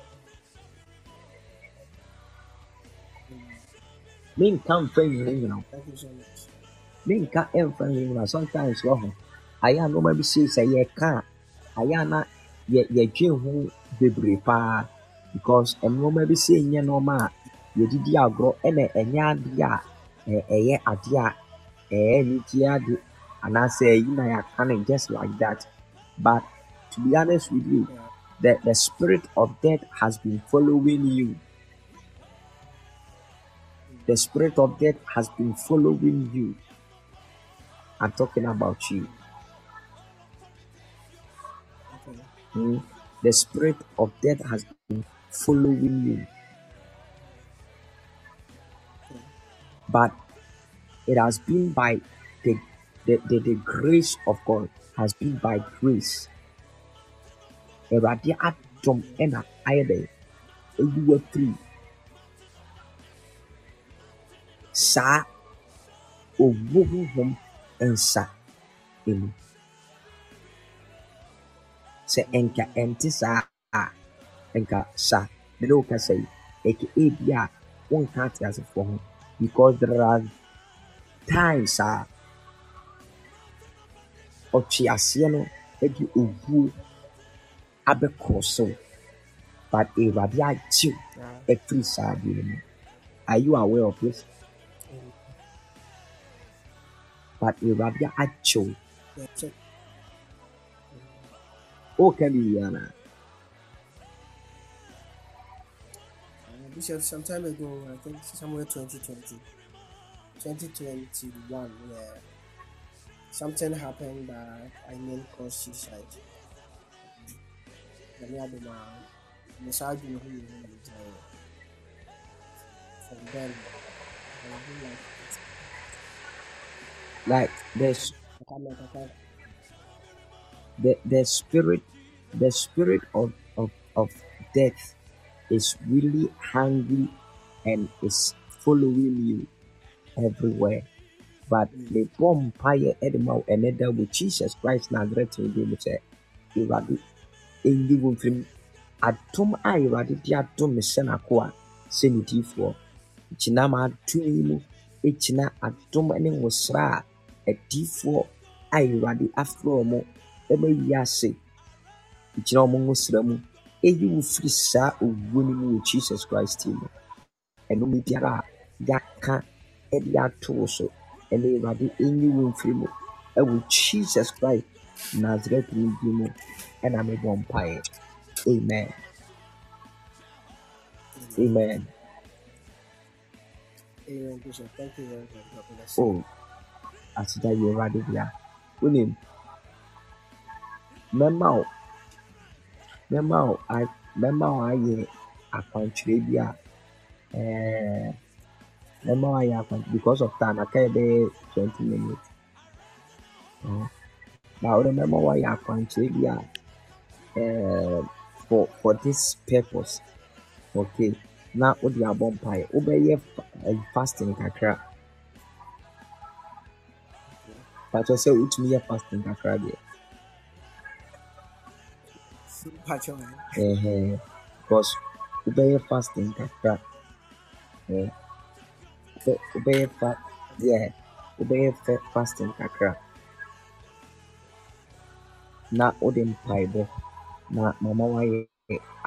menka mfa nyina nyina wo Thank you so much. menka mfa nyina nyina sometimes wɔ ho ayɛ a nneɛma bi sei sɛ yɛka a ayɛ a na yɛ yɛdwe ho bebree paa because nneɛma bi sei nyɛ nneɛma a yɛdidi agorɔ ɛna ɛnyɛ adeɛ a ɛ- ɛyɛ adeɛ a ɛyɛ anigye ade anaasɛ ɛyi na yɛaka no just like that but to be honest with you the the spirit of death has been following you the spirit of death has been following you. I'm talking about you. Okay. Mm. The spirit of death has been following you. But it has been by the, the, the, the grace of God, has been by grace. Awurade adom ɛna ayɛ dɛ ɛyi wo afiri saa owu honhom nsa mu. Sɛ nka ɛnte saa a nka sa de ne wo kasa yi ɛka ebi a ho because there are times a ɔtweaseɛ no de owuo abɛkɔ so but awurade agye wo afiri saa adeɛ mu are you aware of this but awurade agye wo Yeah. Check. woka Uh, some time ago, I think somewhere 2020, 2021, yeah, something happened that I mean caused suicide. You From then, like, can't, the, the spirit the spirit of, of, of death is really hungry and is following you everywhere. But the bomb mpaeɛ ɛde ma wo ɛnɛ da wɔ jesus christ nazareth bi mu sɛ awurade ɛnyi wo mfirim adom a awurade de adom me sɛ n'ako a sɛ ne diifoɔ gyina ma adom yi mu gyina adom ne nwosra a adiifoɔ a awurade afrɛ mo ɛma yi ase. Gyina wɔn nwosra mu ɛyi wo firi saa owuo no mu wɔ jesus christ mu. Ɛnome biara a yɛaka ɛde ato wo so ɛna awurade ɛnyi wo mfiri mu. Ɛwɔ jesus christ nazareth no bi mu ɛna mebɔ mpaeɛ. Amen. Amen. Amen, Bishop. Thank you very much. God bless you. oh aseda yɛ awurade bia wonim mɛma wo mɛma wo a- mɛma wo ayɛ akwankyerɛ bi a ɛɛ mɛma wo ayɛ because of time aka yɛ bɛyɛ twenty minutes. Ɛɛ na wode mɛma wo ayɛ akwankyerɛ bi a for for this purpose. Okay. Na wode abɔ mpaeɛ wobɛyɛ fa- ɛyi, fasting kakra? Pakyɛ sɛ wotumi yɛ fasting kakra deɛ Patch on. ɛhɛn because wobɛyɛ fasting kakra ɛɛ wobɛ- wobɛyɛ fa yɛ wobɛyɛ fɛ fasting kakra na wode mpaebɔ na mama wayɛ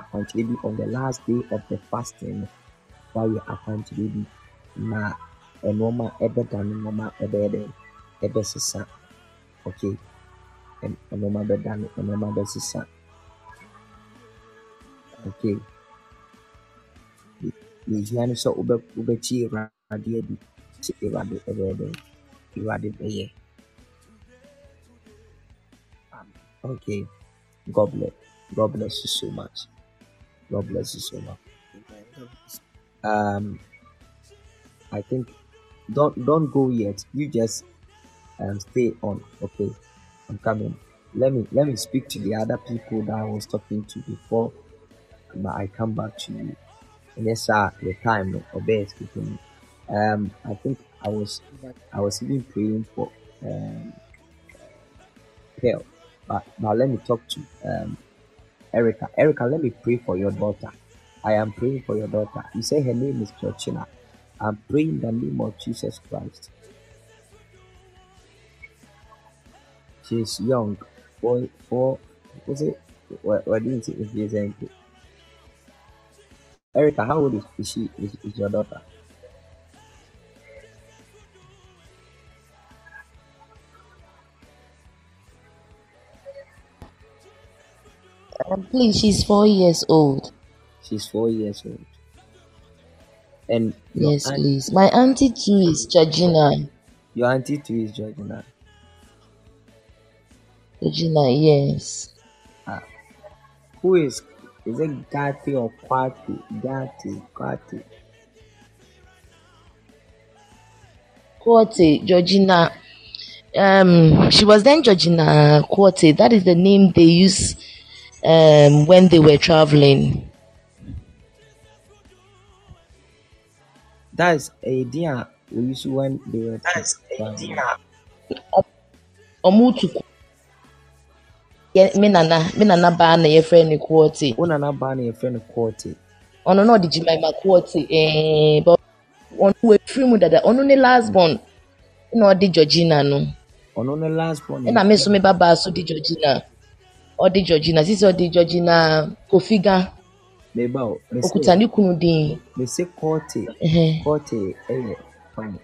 akwankyerɛ bi on the last day of the fasting. No wayɛ akwankyerɛ bi na nneɛma ɛbɛda no nneɛma ɛbɛyɛ dɛ ɛbɛsesa okay. Ɛn- nneɛma bɛda no nneɛma bɛsesa okay yɛhia no sɛ wobɛ wobɛkyi awurade adi sɛ awurade ɛbɛyɛ dɛ awurade bɛyɛ Okay. God bless. God bless you so much. God bless you so much. Um, I think don't don't go yet. You just um stay on. Okay, I'm coming. Let me let me speak to the other people that I was talking to before, but I come back to you. And yes, sir, the time no obey speaking. Um, I think I was I was even praying for um help, but but let me talk to um Erica. Erica, let me pray for your daughter. I am praying for your daughter. You say her name is Georgina. I'm praying the name of Jesus Christ. She's young. Four, four, what's it? What, what did you say? If you say Erica, how old is, is she? Is, is your daughter? Um, please, she's four years old. She's four years old. And your Yes, aunt, please. My auntie too is Georgina. your auntie too is Georgina. Georgina, yes. Ah, who is is it Gatti or Kwati? Gatti, Kwati. Quarty, Georgina. Um, she was then Georgina Quarty. That is the name they use um when they were traveling. That's a idea we used when they were traveling. Ọmụ tukwu yɛ me nana me nana baa na yɛfrɛ no Quarty. Una na ba na your friend Kwati. Ɔno na ɔde Jemima Quarty. Eh, but ɔno wefiri mu dada. Ɔno ne last born. Na ɔde Georgina no. Ono the last one. ɛna me nso me babaa so de georgina ɔde georgina sisi ɔde georgina kofiga Maybe me okuta say ne kunu din me say Kwati. Ɛhɛ. Kwati eh fine.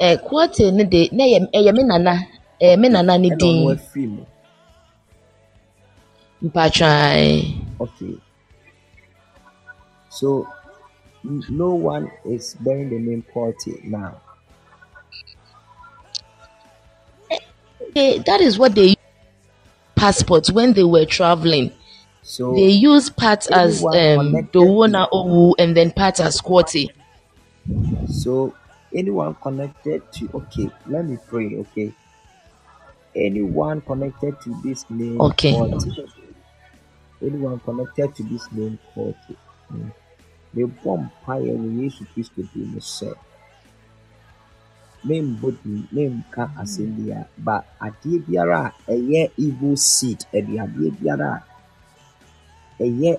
ɛ kote ne de ne yɛ ɛyɛ me nana ɛyɛ me nana ne din what mpatwa ɛ Okay. So no one is bearing the name Kwati now. they- that is what they use passport when they were traveling So they use part as um dowona to owu and then part as kote so anyone connected to okay, let me pray, okay. Anyone connected to this name okay Kwati. Anyone connected to this name Kwati. Mm. mebɔ mpaeɛ wɔ yesu kristo din mu sɛ membɔ din memka asɛm biara ba adeɛ biara a ɛyɛ evil seed aduadeɛ biara a ɛyɛ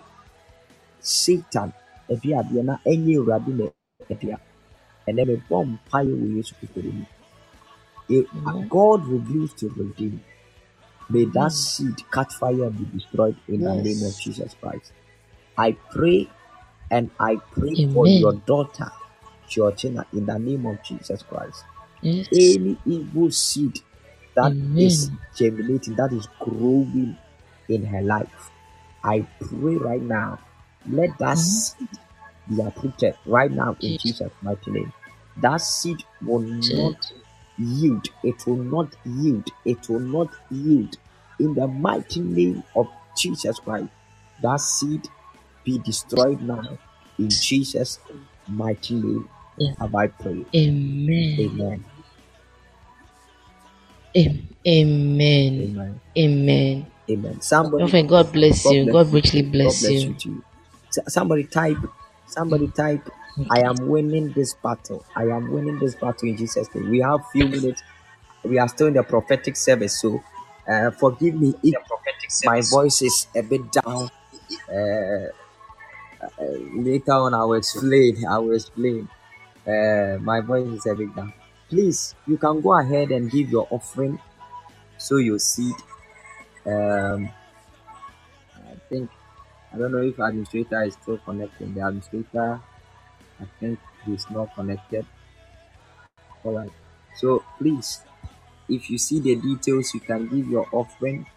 satan aduadeɛ na ɛnyɛ awurade na adua ɛnɛ mebɔ mpaeɛ wɔ yesu kristo din mu If Amen. God reveals to redeem, may that seed catch fire and be destroyed in the name of Jesus Christ. I pray and I pray for your daughter, Georgina, in the name of Jesus Christ. yes Any evil seed that is amen germinating, that is growing in her life, I pray right now, let that Mhm. seed be uprooted right now in Jesus. Jesus' mighty name. That seed will not. Yield, it will not yield, it will not yield in the mighty name of Jesus Christ. That seed be destroyed now in Jesus' mighty name. Yeah. Have I prayed? Amen. Amen. Am- Amen. Amen. Amen. Amen. Somebody, Prophet, God bless God you. bless God richly God bless bless you you. Somebody type, somebody type, I am winning this battle. I am winning this battle in Jesus' name. We have few minutes. We are still in the prophetic service, so uh, forgive me if my voice is a bit down. Uh, later on, I will explain. I will explain. Uh, my voice is a bit down. Please, you can go ahead and give your offering, sow your seed. Um, I think I don't know if administrator is still connecting. The administrator, I think he's not connected. All right. So please, if you see the details, you can give your offering.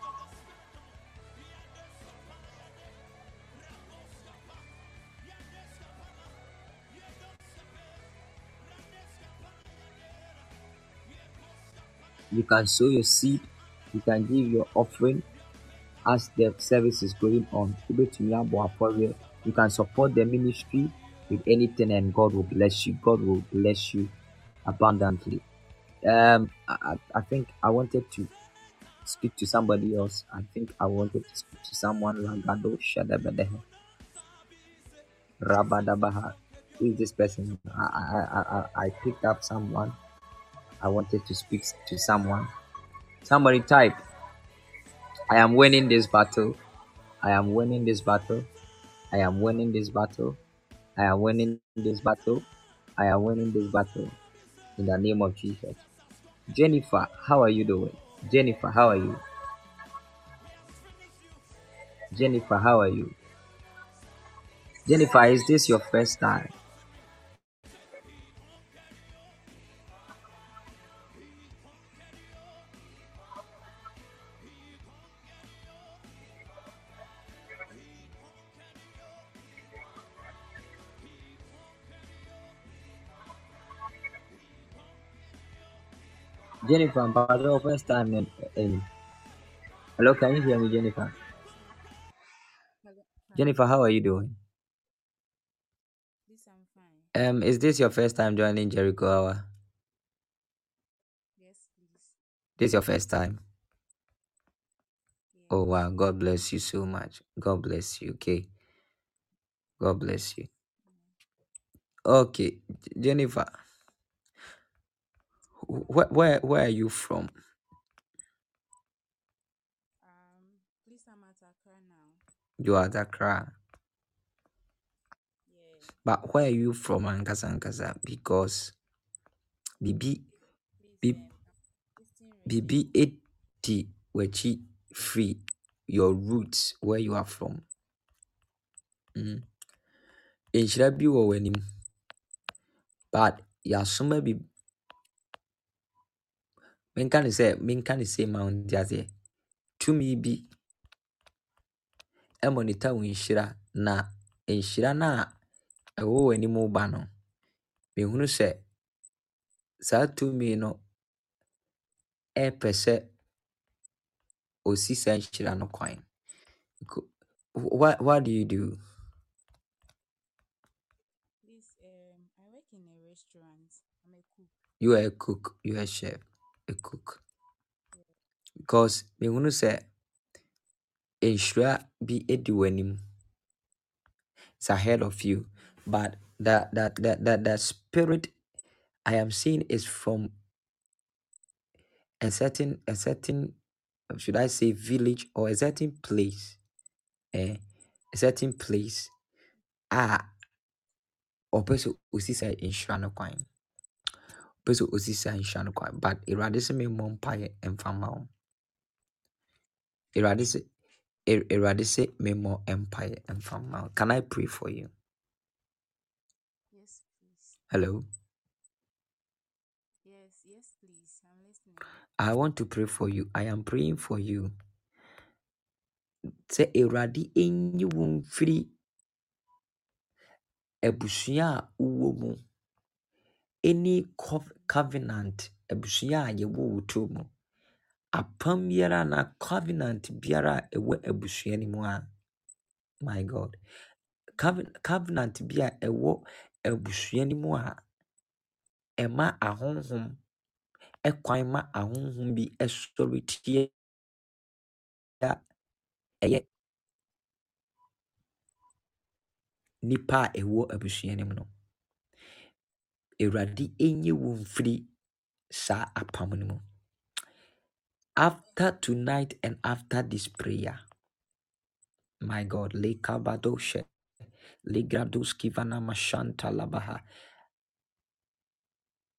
You can sow your seed. You can give your offering as the service is going on. You can support the ministry with anything, and God will bless you. God will bless you abundantly. Um, I, I think I wanted to speak to somebody else. I think I wanted to speak to someone. Lagado Shadabadehe. Rabadabaha. Who is this person? I, I, I I picked up someone. I wanted to speak to someone. Somebody type, I am winning this battle. I am winning this battle. I am winning this battle. I am winning this battle. I am winning this battle. In the name of Jesus. Jennifer, how are you doing? Jennifer, how are you? Jennifer, how are you? Jennifer, is this your first time? Jennifer, but your first time in, in Hello, can you hear me, Jennifer? Jennifer, how are you doing? Please, I'm fine. Um, is this your first time joining Jericho Hour? Yes, please. This is your first time. Yeah. Oh wow, God bless you so much. God bless you. Okay. God bless you. Okay, Jennifer, where where where are you from? Um, please, I'm at Accra now. You are Accra. Yeah. But where are you from, Ankasa Ankasa? Because Bibi Please, Bibi um, region. Bibi eti wechi free your roots where you are from. Mm. Nhyira bi wɔ w'anim, but yɛasoma bi menka ne sɛ menka ne sɛ ma nte aseɛ. Tumi bi ɛmɔnita wo nhyira na nhyira no a ɛwɔ w'anim ba no, mehunu sɛ saa tumi no ɛpɛ sɛ osi saa nhyira no kwan. What what do you do? Please, um, I work in a restaurant. I'm a cook. You are a cook, you are a chef, cook. Because mehunu sɛ nhyira bi edi w'anim. It's ahead of you. But that that that that that spirit I am seeing is from a certain a certain should I say village or a certain place. Eh, a certain place. Ah, ɔpɛ sɛ osi saa nhyira no kwan. Ɔpɛ sɛ osi saa no kwan. But Awurade sɛ memmɔ mpaeɛ mfa mma wo. Awurade sɛ Aw- Awurade sɛ memmɔ mpaeɛ mfa mma wo. Can I pray for you? Yes, please. Hello. Yes, yes, please. I'm listening. I want to pray for you. I am praying for you. Sɛ Awurade ɛnyi wo mfiri abusua a wowɔ mu any cov- covenant abusua a yɛwɔ wo turo mu. Apam biara na covenant biara a ɛwɔ abusua no mu a my God. Coven- covenant bi a ɛwɔ abusua no mu a ɛma ahonhom ɛkwan ma ahonhom bi ɛsɔre tia ɛyɛ nipa a ɛwɔ abusua no mu no. Awurade ɛnyi wo mfiri saa apam no mu. After tonight and after this prayer, my God, Lekabadoshe, Legradoski Vana Mashanta Labaha,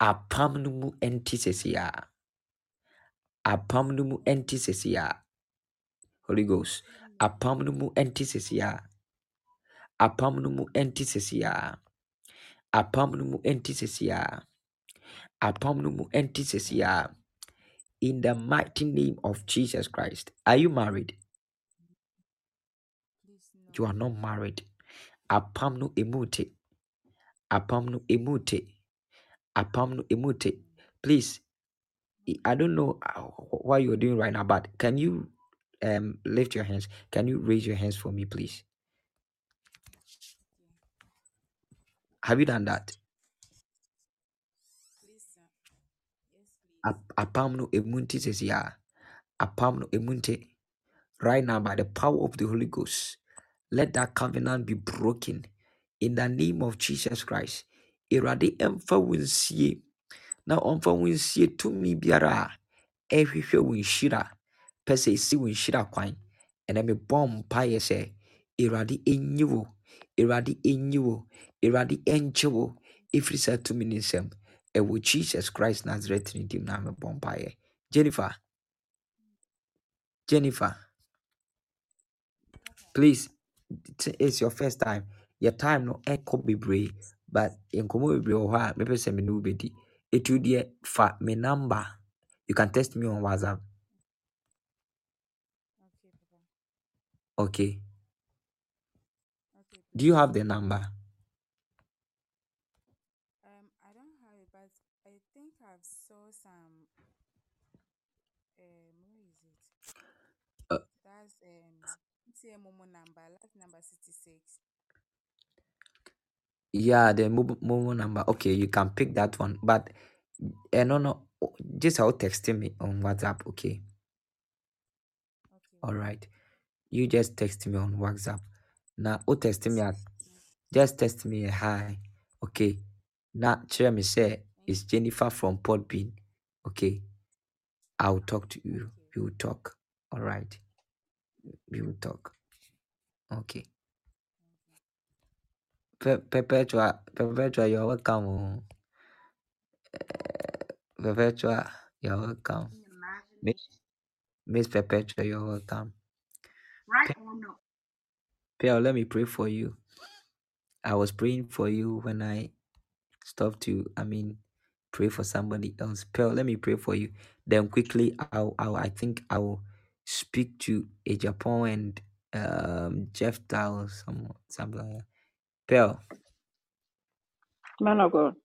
apam no mu ɛnte sɛsie a, apam no mu ɛnte sɛsie a, Holy Ghost, apam no mu ɛnte a, apam no mu ɛnte sɛsie a, apam no mu sɛsie a, apam no mu a, in the mighty name of Jesus Christ. Are you married? You are not married. Apam no emute. Apam no emute. Apam no emute. Please, I don't know uh, what you're doing right now, but can you um lift your hands? Can you raise your hands for me, please? Have you done that? Ap- Apam no emunti says yeah. Apam no emunti. Right now, by the power of the Holy Ghost, let that covenant be broken in the name of Jesus Christ. Awurade ɛmfa wo nsie na ɔmfa wo nsie tumi biara a ɛhwehwɛ wo nhyira pɛ sɛ ɛsi wo nhyira kwan ɛnɛ mebɔ mpaeɛ sɛ Awurade ɛnyi wo Awurade ɛnyi wo. Awurade ɛngye wo. Ɛfiri saa tumi ne nsɛm ɛwɔ Jesus Christ Nazareth ne dim na mebɔ mpaeɛ. Jennifer. Jennifer. Please t- it's your first time. Your time no ɛkɔ bebree but nkɔmmɔ bebree wɔ hɔ a mepɛ sɛ me ne wo bɛdi ɛtu deɛ fa me number. You can text me on whatsapp. Okay, do you have the number Um, I don't have it, but I think I've saw some. Um, where is it? Uh, That's um, MTN Momo number, last number sixty six. yeah the mobile, mobile number okay you can pick that one but uh, no no just how texting me on whatsapp okay Okay. all right you just text me on whatsapp now o text me at? Just text me a hi. Okay. Now share me say Thank it's jennifer from podbean okay. I'll talk to you. We will talk. All right. We will talk. Okay. Pe- perpetua perpetua you're welcome oh. Eh, perpetua you're welcome. Miss miss perpetua you're welcome. Pe- Pearl, let me pray for you i was praying for you when i stopped to i mean pray for somebody else Pearl, let me pray for you then quickly i'll, I'll i think i'll speak to a japan and um jeff Dow some something like that. Pearl, Man of God.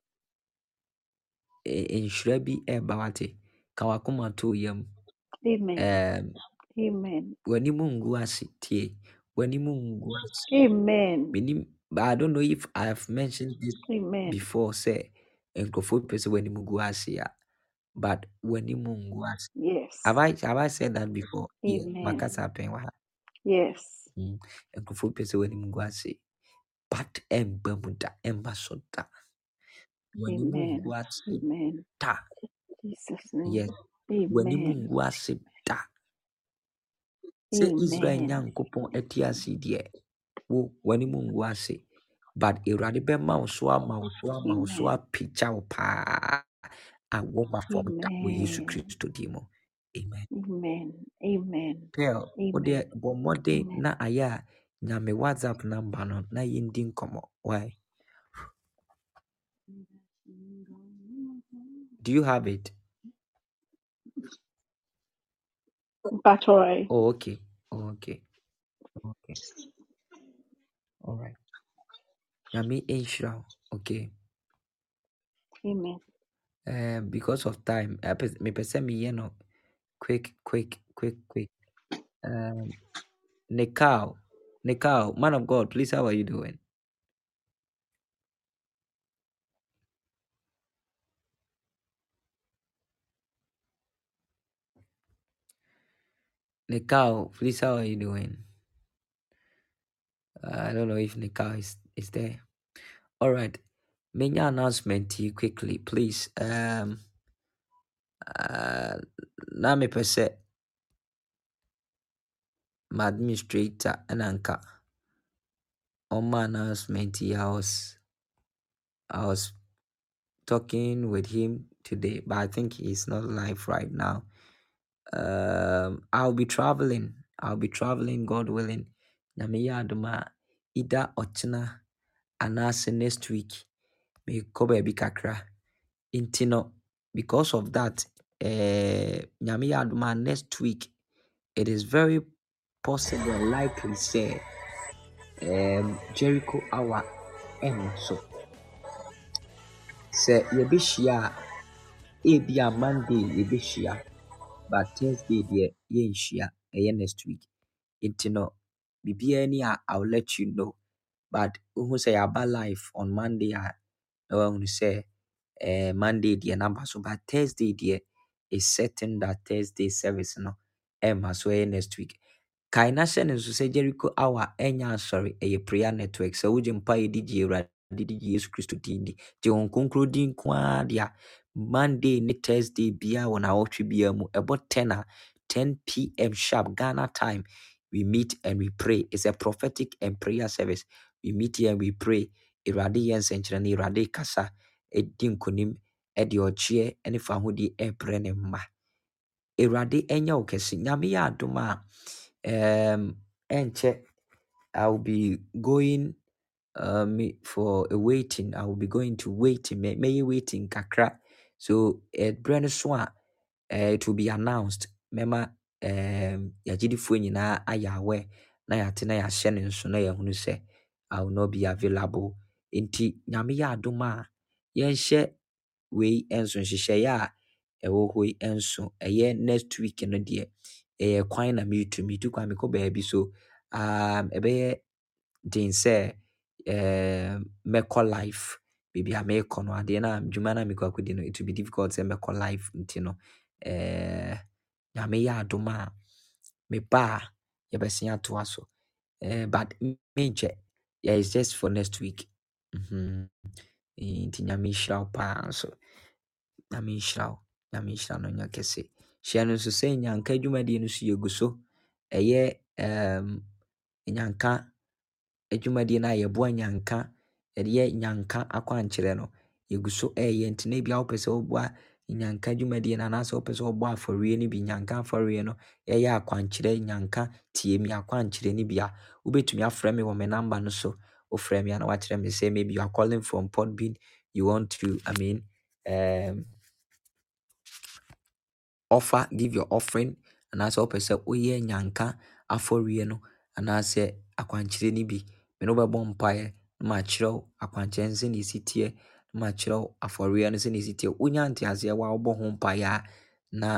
nhyira bi ɛreba wate ka wakoma to yam Amen. um Amen. w'anim ngu ase tie ngu Amen. menim but i don't know if i've mentioned this Amen. before sɛ nkurɔfoɔ pɛ sɛ w'anim gu ase a but w'anim ngu ase Yes. have i have i said that before yeah Amen. makasa wɔ ha Yes. Mm, nkurɔfoɔ pɛ sɛ w'anim gu ase but ɛmba mu da ɛmba so da Amen. ngu ase Amen. da Jesus' name. yes Amen. ngu ase da sɛ israel Amen. nyankopɔn ase deɛ wo w'anim ngu ase but awurade bɛma wo so ama wo so ama wo so Amen. apagya wo paa a woma fam da wɔ yesu Amen. kristo din mu amen Amen. Amen. pel wodeɛ Amen. bɔ mmɔden Amen. na ayɛ a nyame whatsapp number no na yɛndi nkɔmmɔ why do you have it oh oh, okay okay. Okay. all right. Ɛnhyira wo okay. Amen. um, because of time ɛpɛ- mepɛ sɛ meyɛ no. Quick quick quick quick. Um, Nikau, Nikau, man of God, please, how are you doing? Nikau, please, how are you doing? Uh, I don't know if Nikau is, is there. All right. Many announcement to you quickly, please. Um, uh, na me pese my administrator and anka on my announcement. I was, I was talking with him today, but I think he's not live right now. Um, I'll be traveling. I'll be traveling, God willing. Nyame yɛ adom a, either next week mekɔ baabi kakra. Nti because of that, eh, Nyame next week it is very possible likely sɛ um, Jericho hour ɛnno so. Sɛ yɛbɛhyia a ebia monday but thursday deɛ yɛnhyia ɛyɛ next week. Nti no biribiara ni a i will let you know. But wohu sɛ yɛaba live on monday a na wahunu sɛ eh, monday deɛ naba so. But thursday deɛ is certain that thursday service no ɛmma so ɛyɛ next week. Kae na hyɛ no nso sɛ jericho hour ɛnyɛ asɔre ɛyɛ prayer network. Sɛ wogye mpa yɛde gye awurade de gye yesu kristo din di gye wɔn konkro din nko ara deɛ a monday ne thursday biara wɔ nawɔtwe biara mu. Ɛbɔ 10 a 10 pm sharp ghana time. We meet and we pray. It's a prophetic and prayer service. We meet here and we pray. Awurade yɛ nsɛnkyerɛnne awurade kasa ɛdi nkonim ɛde ɔkyeɛ ne fa ahodie ɛrebrɛ ne mma. Awurade ɛnyɛ wo kɛse. Nyame a ɛnkyɛ I will be going um, for a waiting. I will be going to waiting. May, may you waiting kakra. So ɛberɛ no so a eh, it will be announced. Mɛma um, yɛagyedifoɔ nyinaa ayɛ na yɛate na yɛahyɛ ne nso na yɛahunu sɛ I will not be available. Nti nyame yɛ adom a yɛnhyɛ wei nso nhyehyɛeɛ a ɛwɔ hɔ yi nso next week no deɛ ɛyɛ kwan na meretu meretu kwan mekɔ baabi so um, ɛbɛyɛ den sɛ um, mɛkɔ live baabi a merekɔ no adeɛ no a dwuma no a mekɔ akɔdi no it will be difficult sɛ mɛkɔ live nti no. Eh, nyame yɛ adom a meba a yɛbɛsen atoa so. Eh, but menkyɛ yeah, it's just for next week. Mhm. nti nyame nhyira wo paa nso. Nyame nhyira wo nyame nhyira no nya kɛse. Hyia no nso sɛ nyanka dwumadie no so yɛgu so ɛyɛ um, nyanka adwumadie no a yɛboa nyanka yɛde yɛ nyanka akwankyerɛ no. Yɛgu so ɛyɛ nti na bia wopɛ sɛ woboa nyanka dwumadie no anaasɛ wopɛ sɛ wobɔ afɔreɛ no bi nyanka afɔreɛ no ɛyɛ akwankyerɛ nyanka tie mi akwankyerɛ no bi wobɛtumi afrɛ me wɔ me number no so. Wofrɛ me a na wakyerɛ me sɛ maybe you are calling from podbean you want to i mean um, offer give your offering anaasɛ wopɛ sɛ woyɛ nyanka afɔreɛ no anaasɛ akwankyerɛ no bi. Me ne wobɛbɔ mpaeɛ. Na makyerɛ wo akwankyerɛ no sɛdeɛ ɛsi teɛ na makyerɛ wo afɔreɛ no sɛdeɛ ɛsi teɛ wonya nteaseɛ wa wobɔ ho mpaeɛ a na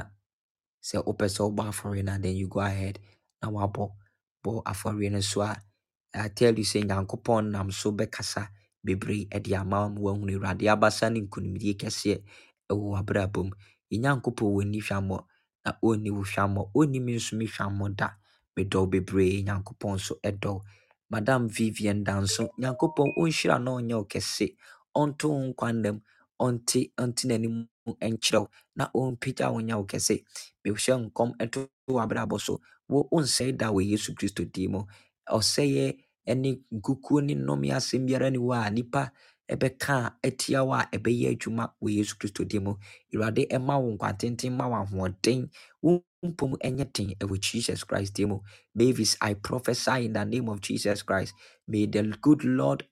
sɛ wopɛ sɛ wobɔ afɔreɛ no a then you go ahead na wabɔ bɔ afɔreɛ no so a I tell you sɛ nyankopɔn nam so bɛkasa bebree de ama wo ma awurade. Abasa ne nkonimdie kɛseɛ ɛwɔ w'abrabɔ mu. Nyankopɔn wɔ ni hwammɔ na ɔnni wo hwammɔ ɔnni me nso me hwammɔ da. Medɔ bebree nyankopɔn nso wo madam vivian danso nyankopɔn ɔnhyira na ɔnyɛ wo kɛse. Ɔnto wo nkwa nnam ɔnte ɔnte n'anim nkyerɛ wo na ɔmpagya wo nyɛ wo kɛse. Mehyɛ nkɔm ɛto w'abrabɔ so. Wo onsɛe da wɔ yesu kristo din mu. Ɔsɛeɛ ne nkukuo ne nnɔme asɛm biara ne wɔ a nipa ɛbɛka a atia wo a ɛbɛyɛ adwuma wɔ yesu kristo din mu awurade ɛma wo nkwatenten ma wo ahoɔden wo ɛnyɛ den ɛwɔ jesus christ din mu mavis i prophesy in the name of jesus christ may the good lord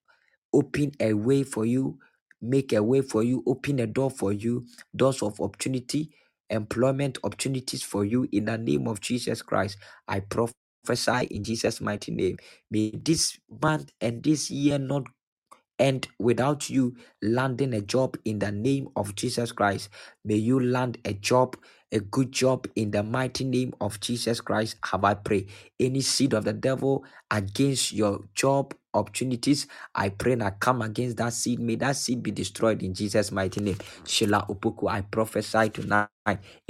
open a way for you, make a way for you, open a door for you, doors of opportunity, employment opportunities for you in the name of Jesus Christ. I prophesy in Jesus' mighty name. May this month and this year not end without you landing a job in the name of Jesus Christ. May you land a job, a good job in the mighty name of Jesus Christ. Have I pray any seed of the devil against your job opportunities? I pray and I come against that seed. May that seed be destroyed in Jesus' mighty name. Sheila Opoku, I prophesy tonight.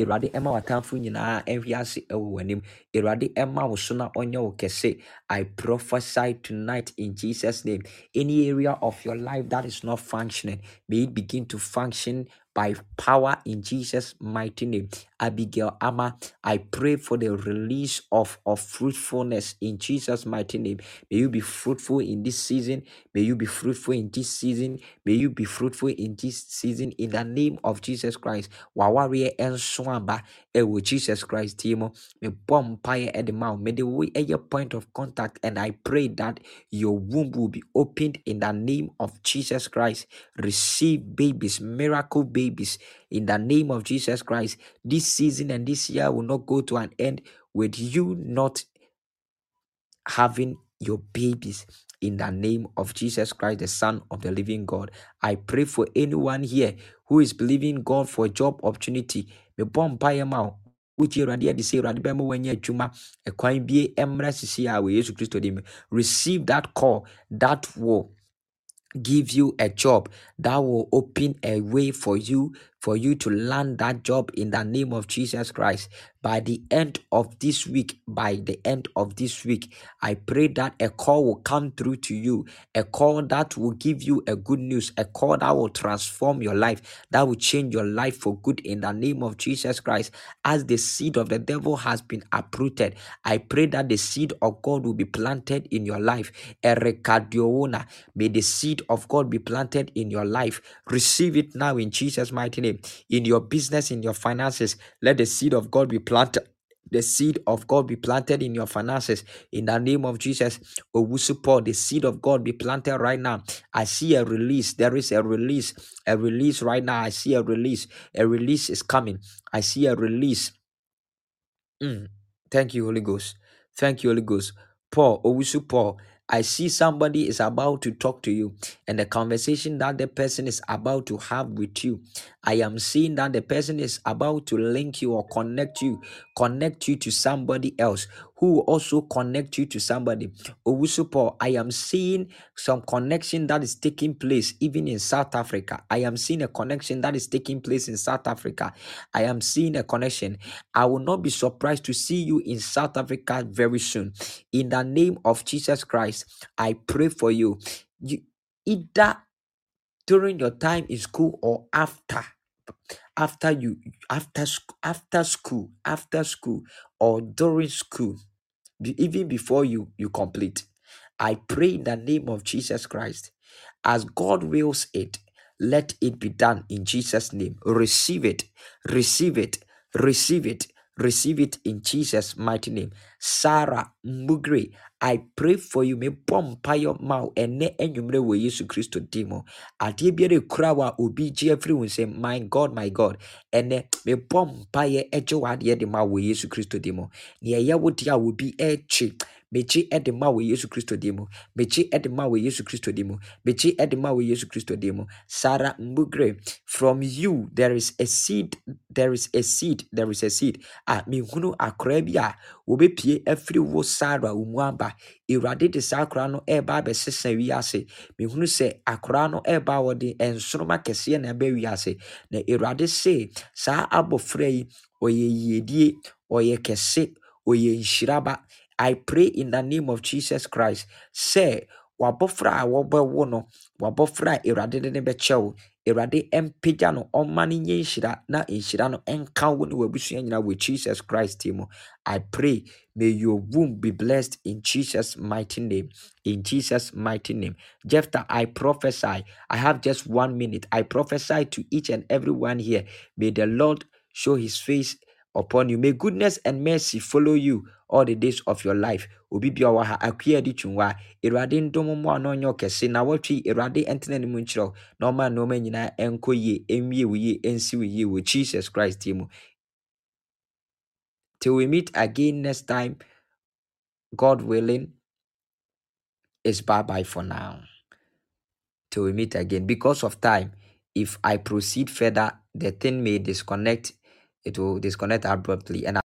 Awurade ɛma w'atamfo nyinaa ɛhwe ase w'anim. Awurade ɛma wo so na ɔnyɛ wo. I prophesy tonight in Jesus' name any area of your life that is not functioning, may it begin to function by power in Jesus' mighty name. Abigail Ama, I pray for the release of, of fruitfulness in Jesus' mighty name. May you be fruitful in this season. May you be fruitful in this season. May you be fruitful in this season in the name of Jesus Christ. Wawari enswamba ewo Jesus Christ timo. Bom paye edema. May the way at your point of contact and I pray that your womb will be opened in the name of Jesus Christ. Receive babies, miracle babies in the name of Jesus Christ. This season and this year will not go to an end with you not having your babies in the name of Jesus Christ, the Son of the living God. I pray for anyone here who is believing God for job opportunity. Me bomb mpaeɛ ma wo. Wotie Awurade adi sɛ Awurade bɛma wanya adwuma. Ɛkwan bie mmra sisi a wɔ Yesu Kristo dim. Receive that call that will give you a job that will open a way for you for you to land that job in the name of Jesus Christ. By the end of this week by the end of this week I pray that a call will come through to you a call that will give you a good news a call that will transform your life that will change your life for good in the name of Jesus Christ. As the seed of the devil has been uprooted I pray that the seed of God will be planted in your life. Erekadioona. may the seed of God be planted in your life. Receive it now in Jesus mighty name in your business in your finances let the seed of God be planted the seed of God be planted in your finances in the name of Jesus. Owusu Paul, the seed of God be planted right now. I see a release. There is a release, a release right now. I see a release. A release is coming. I see a release. Mm. Thank you, Holy Ghost. Thank you, Holy Ghost. Paul, Owusu Paul, I see somebody is about to talk to you, and the conversation that the person is about to have with you. I am seeing that the person is about to link you or connect you, connect you to somebody else who will also connect you to somebody. Owusu Paul, I am seeing some connection that is taking place even in South Africa. I am seeing a connection that is taking place in South Africa. I am seeing a connection. I will not be surprised to see you in South Africa very soon. In the name of Jesus Christ, I pray for you. You either during your time in school or after after you after after school after school or during school even before you you complete. I pray in the name of jesus christ. As god wills it let it be done in jesus name. Receive it. Receive it. Receive it receive it in jesus mighty name. Sarah mugre i pray for you. Me bɔ mpaeɛ ma wo. Ɛnnɛ anwummerɛ wɔ yesu kristo din mu. Adeɛ biara ekura wo a obi gye afiri wo nsam. My god my god. Ɛnɛ mebɔ mpaeɛ ɛgye w'adeɛ de ma wo yesu kristo din mu. Nea ɛyɛ wo deɛ a obi ɛrekye megye ɛde ma wɔ yesu kristo din mu. Megye ɛde ma wɔ yesu kristo din mu. Megye ɛde ma wɔ yesu kristo din mu. Sarah mbugre from you there is a seed there is a seed there is a seed. A mehunu akwaraa bi a wɔbɛpie afiri wo sarah wo mu aba. Awurade de saa akwaraa no ɛreba abɛsesa wiase. Mehunu sɛ akwaraa no ɛreba wɔde nsoroma kɛseɛ na ɛbɛ wiase. Na awurade se saa abɔfra yi ɔyɛ yiedie ɔyɛ kɛse ɔyɛ nhyiraba I pray in the name of Jesus Christ. Sɛ wabɔfra a wɔbɛwo no, wabɔfra a Awurade de ne bɛkyɛ wo. Awurade mpagya no ɔmma no nyɛ nhyira na nhyira no nka wo ne w'abusua nyinaa Jesus Christ din. I pray may your womb be blessed in Jesus mighty name. In Jesus mighty name. Jephthah, I prophesy. I have just one minute. I prophesy to each and everyone here. May the Lord show his face upon you. May goodness and mercy follow you all the days of your life. Obi bia wɔ ha akua di twunwa. Awurade ndom mu a na ɔnyɛ ɔkɛse na wɔtwe Awurade ntena ne mu nkyerɛw na ɔma nneɛma nyinaa ɛnkɔ yie, ɛnwie wo yie, ɛnsi wo Jesus Christ din mu. Till we meet again next time, God willing, it's bye bye for now. Till we meet again. Because of time, if I proceed further, the thing may disconnect. It will disconnect abruptly. And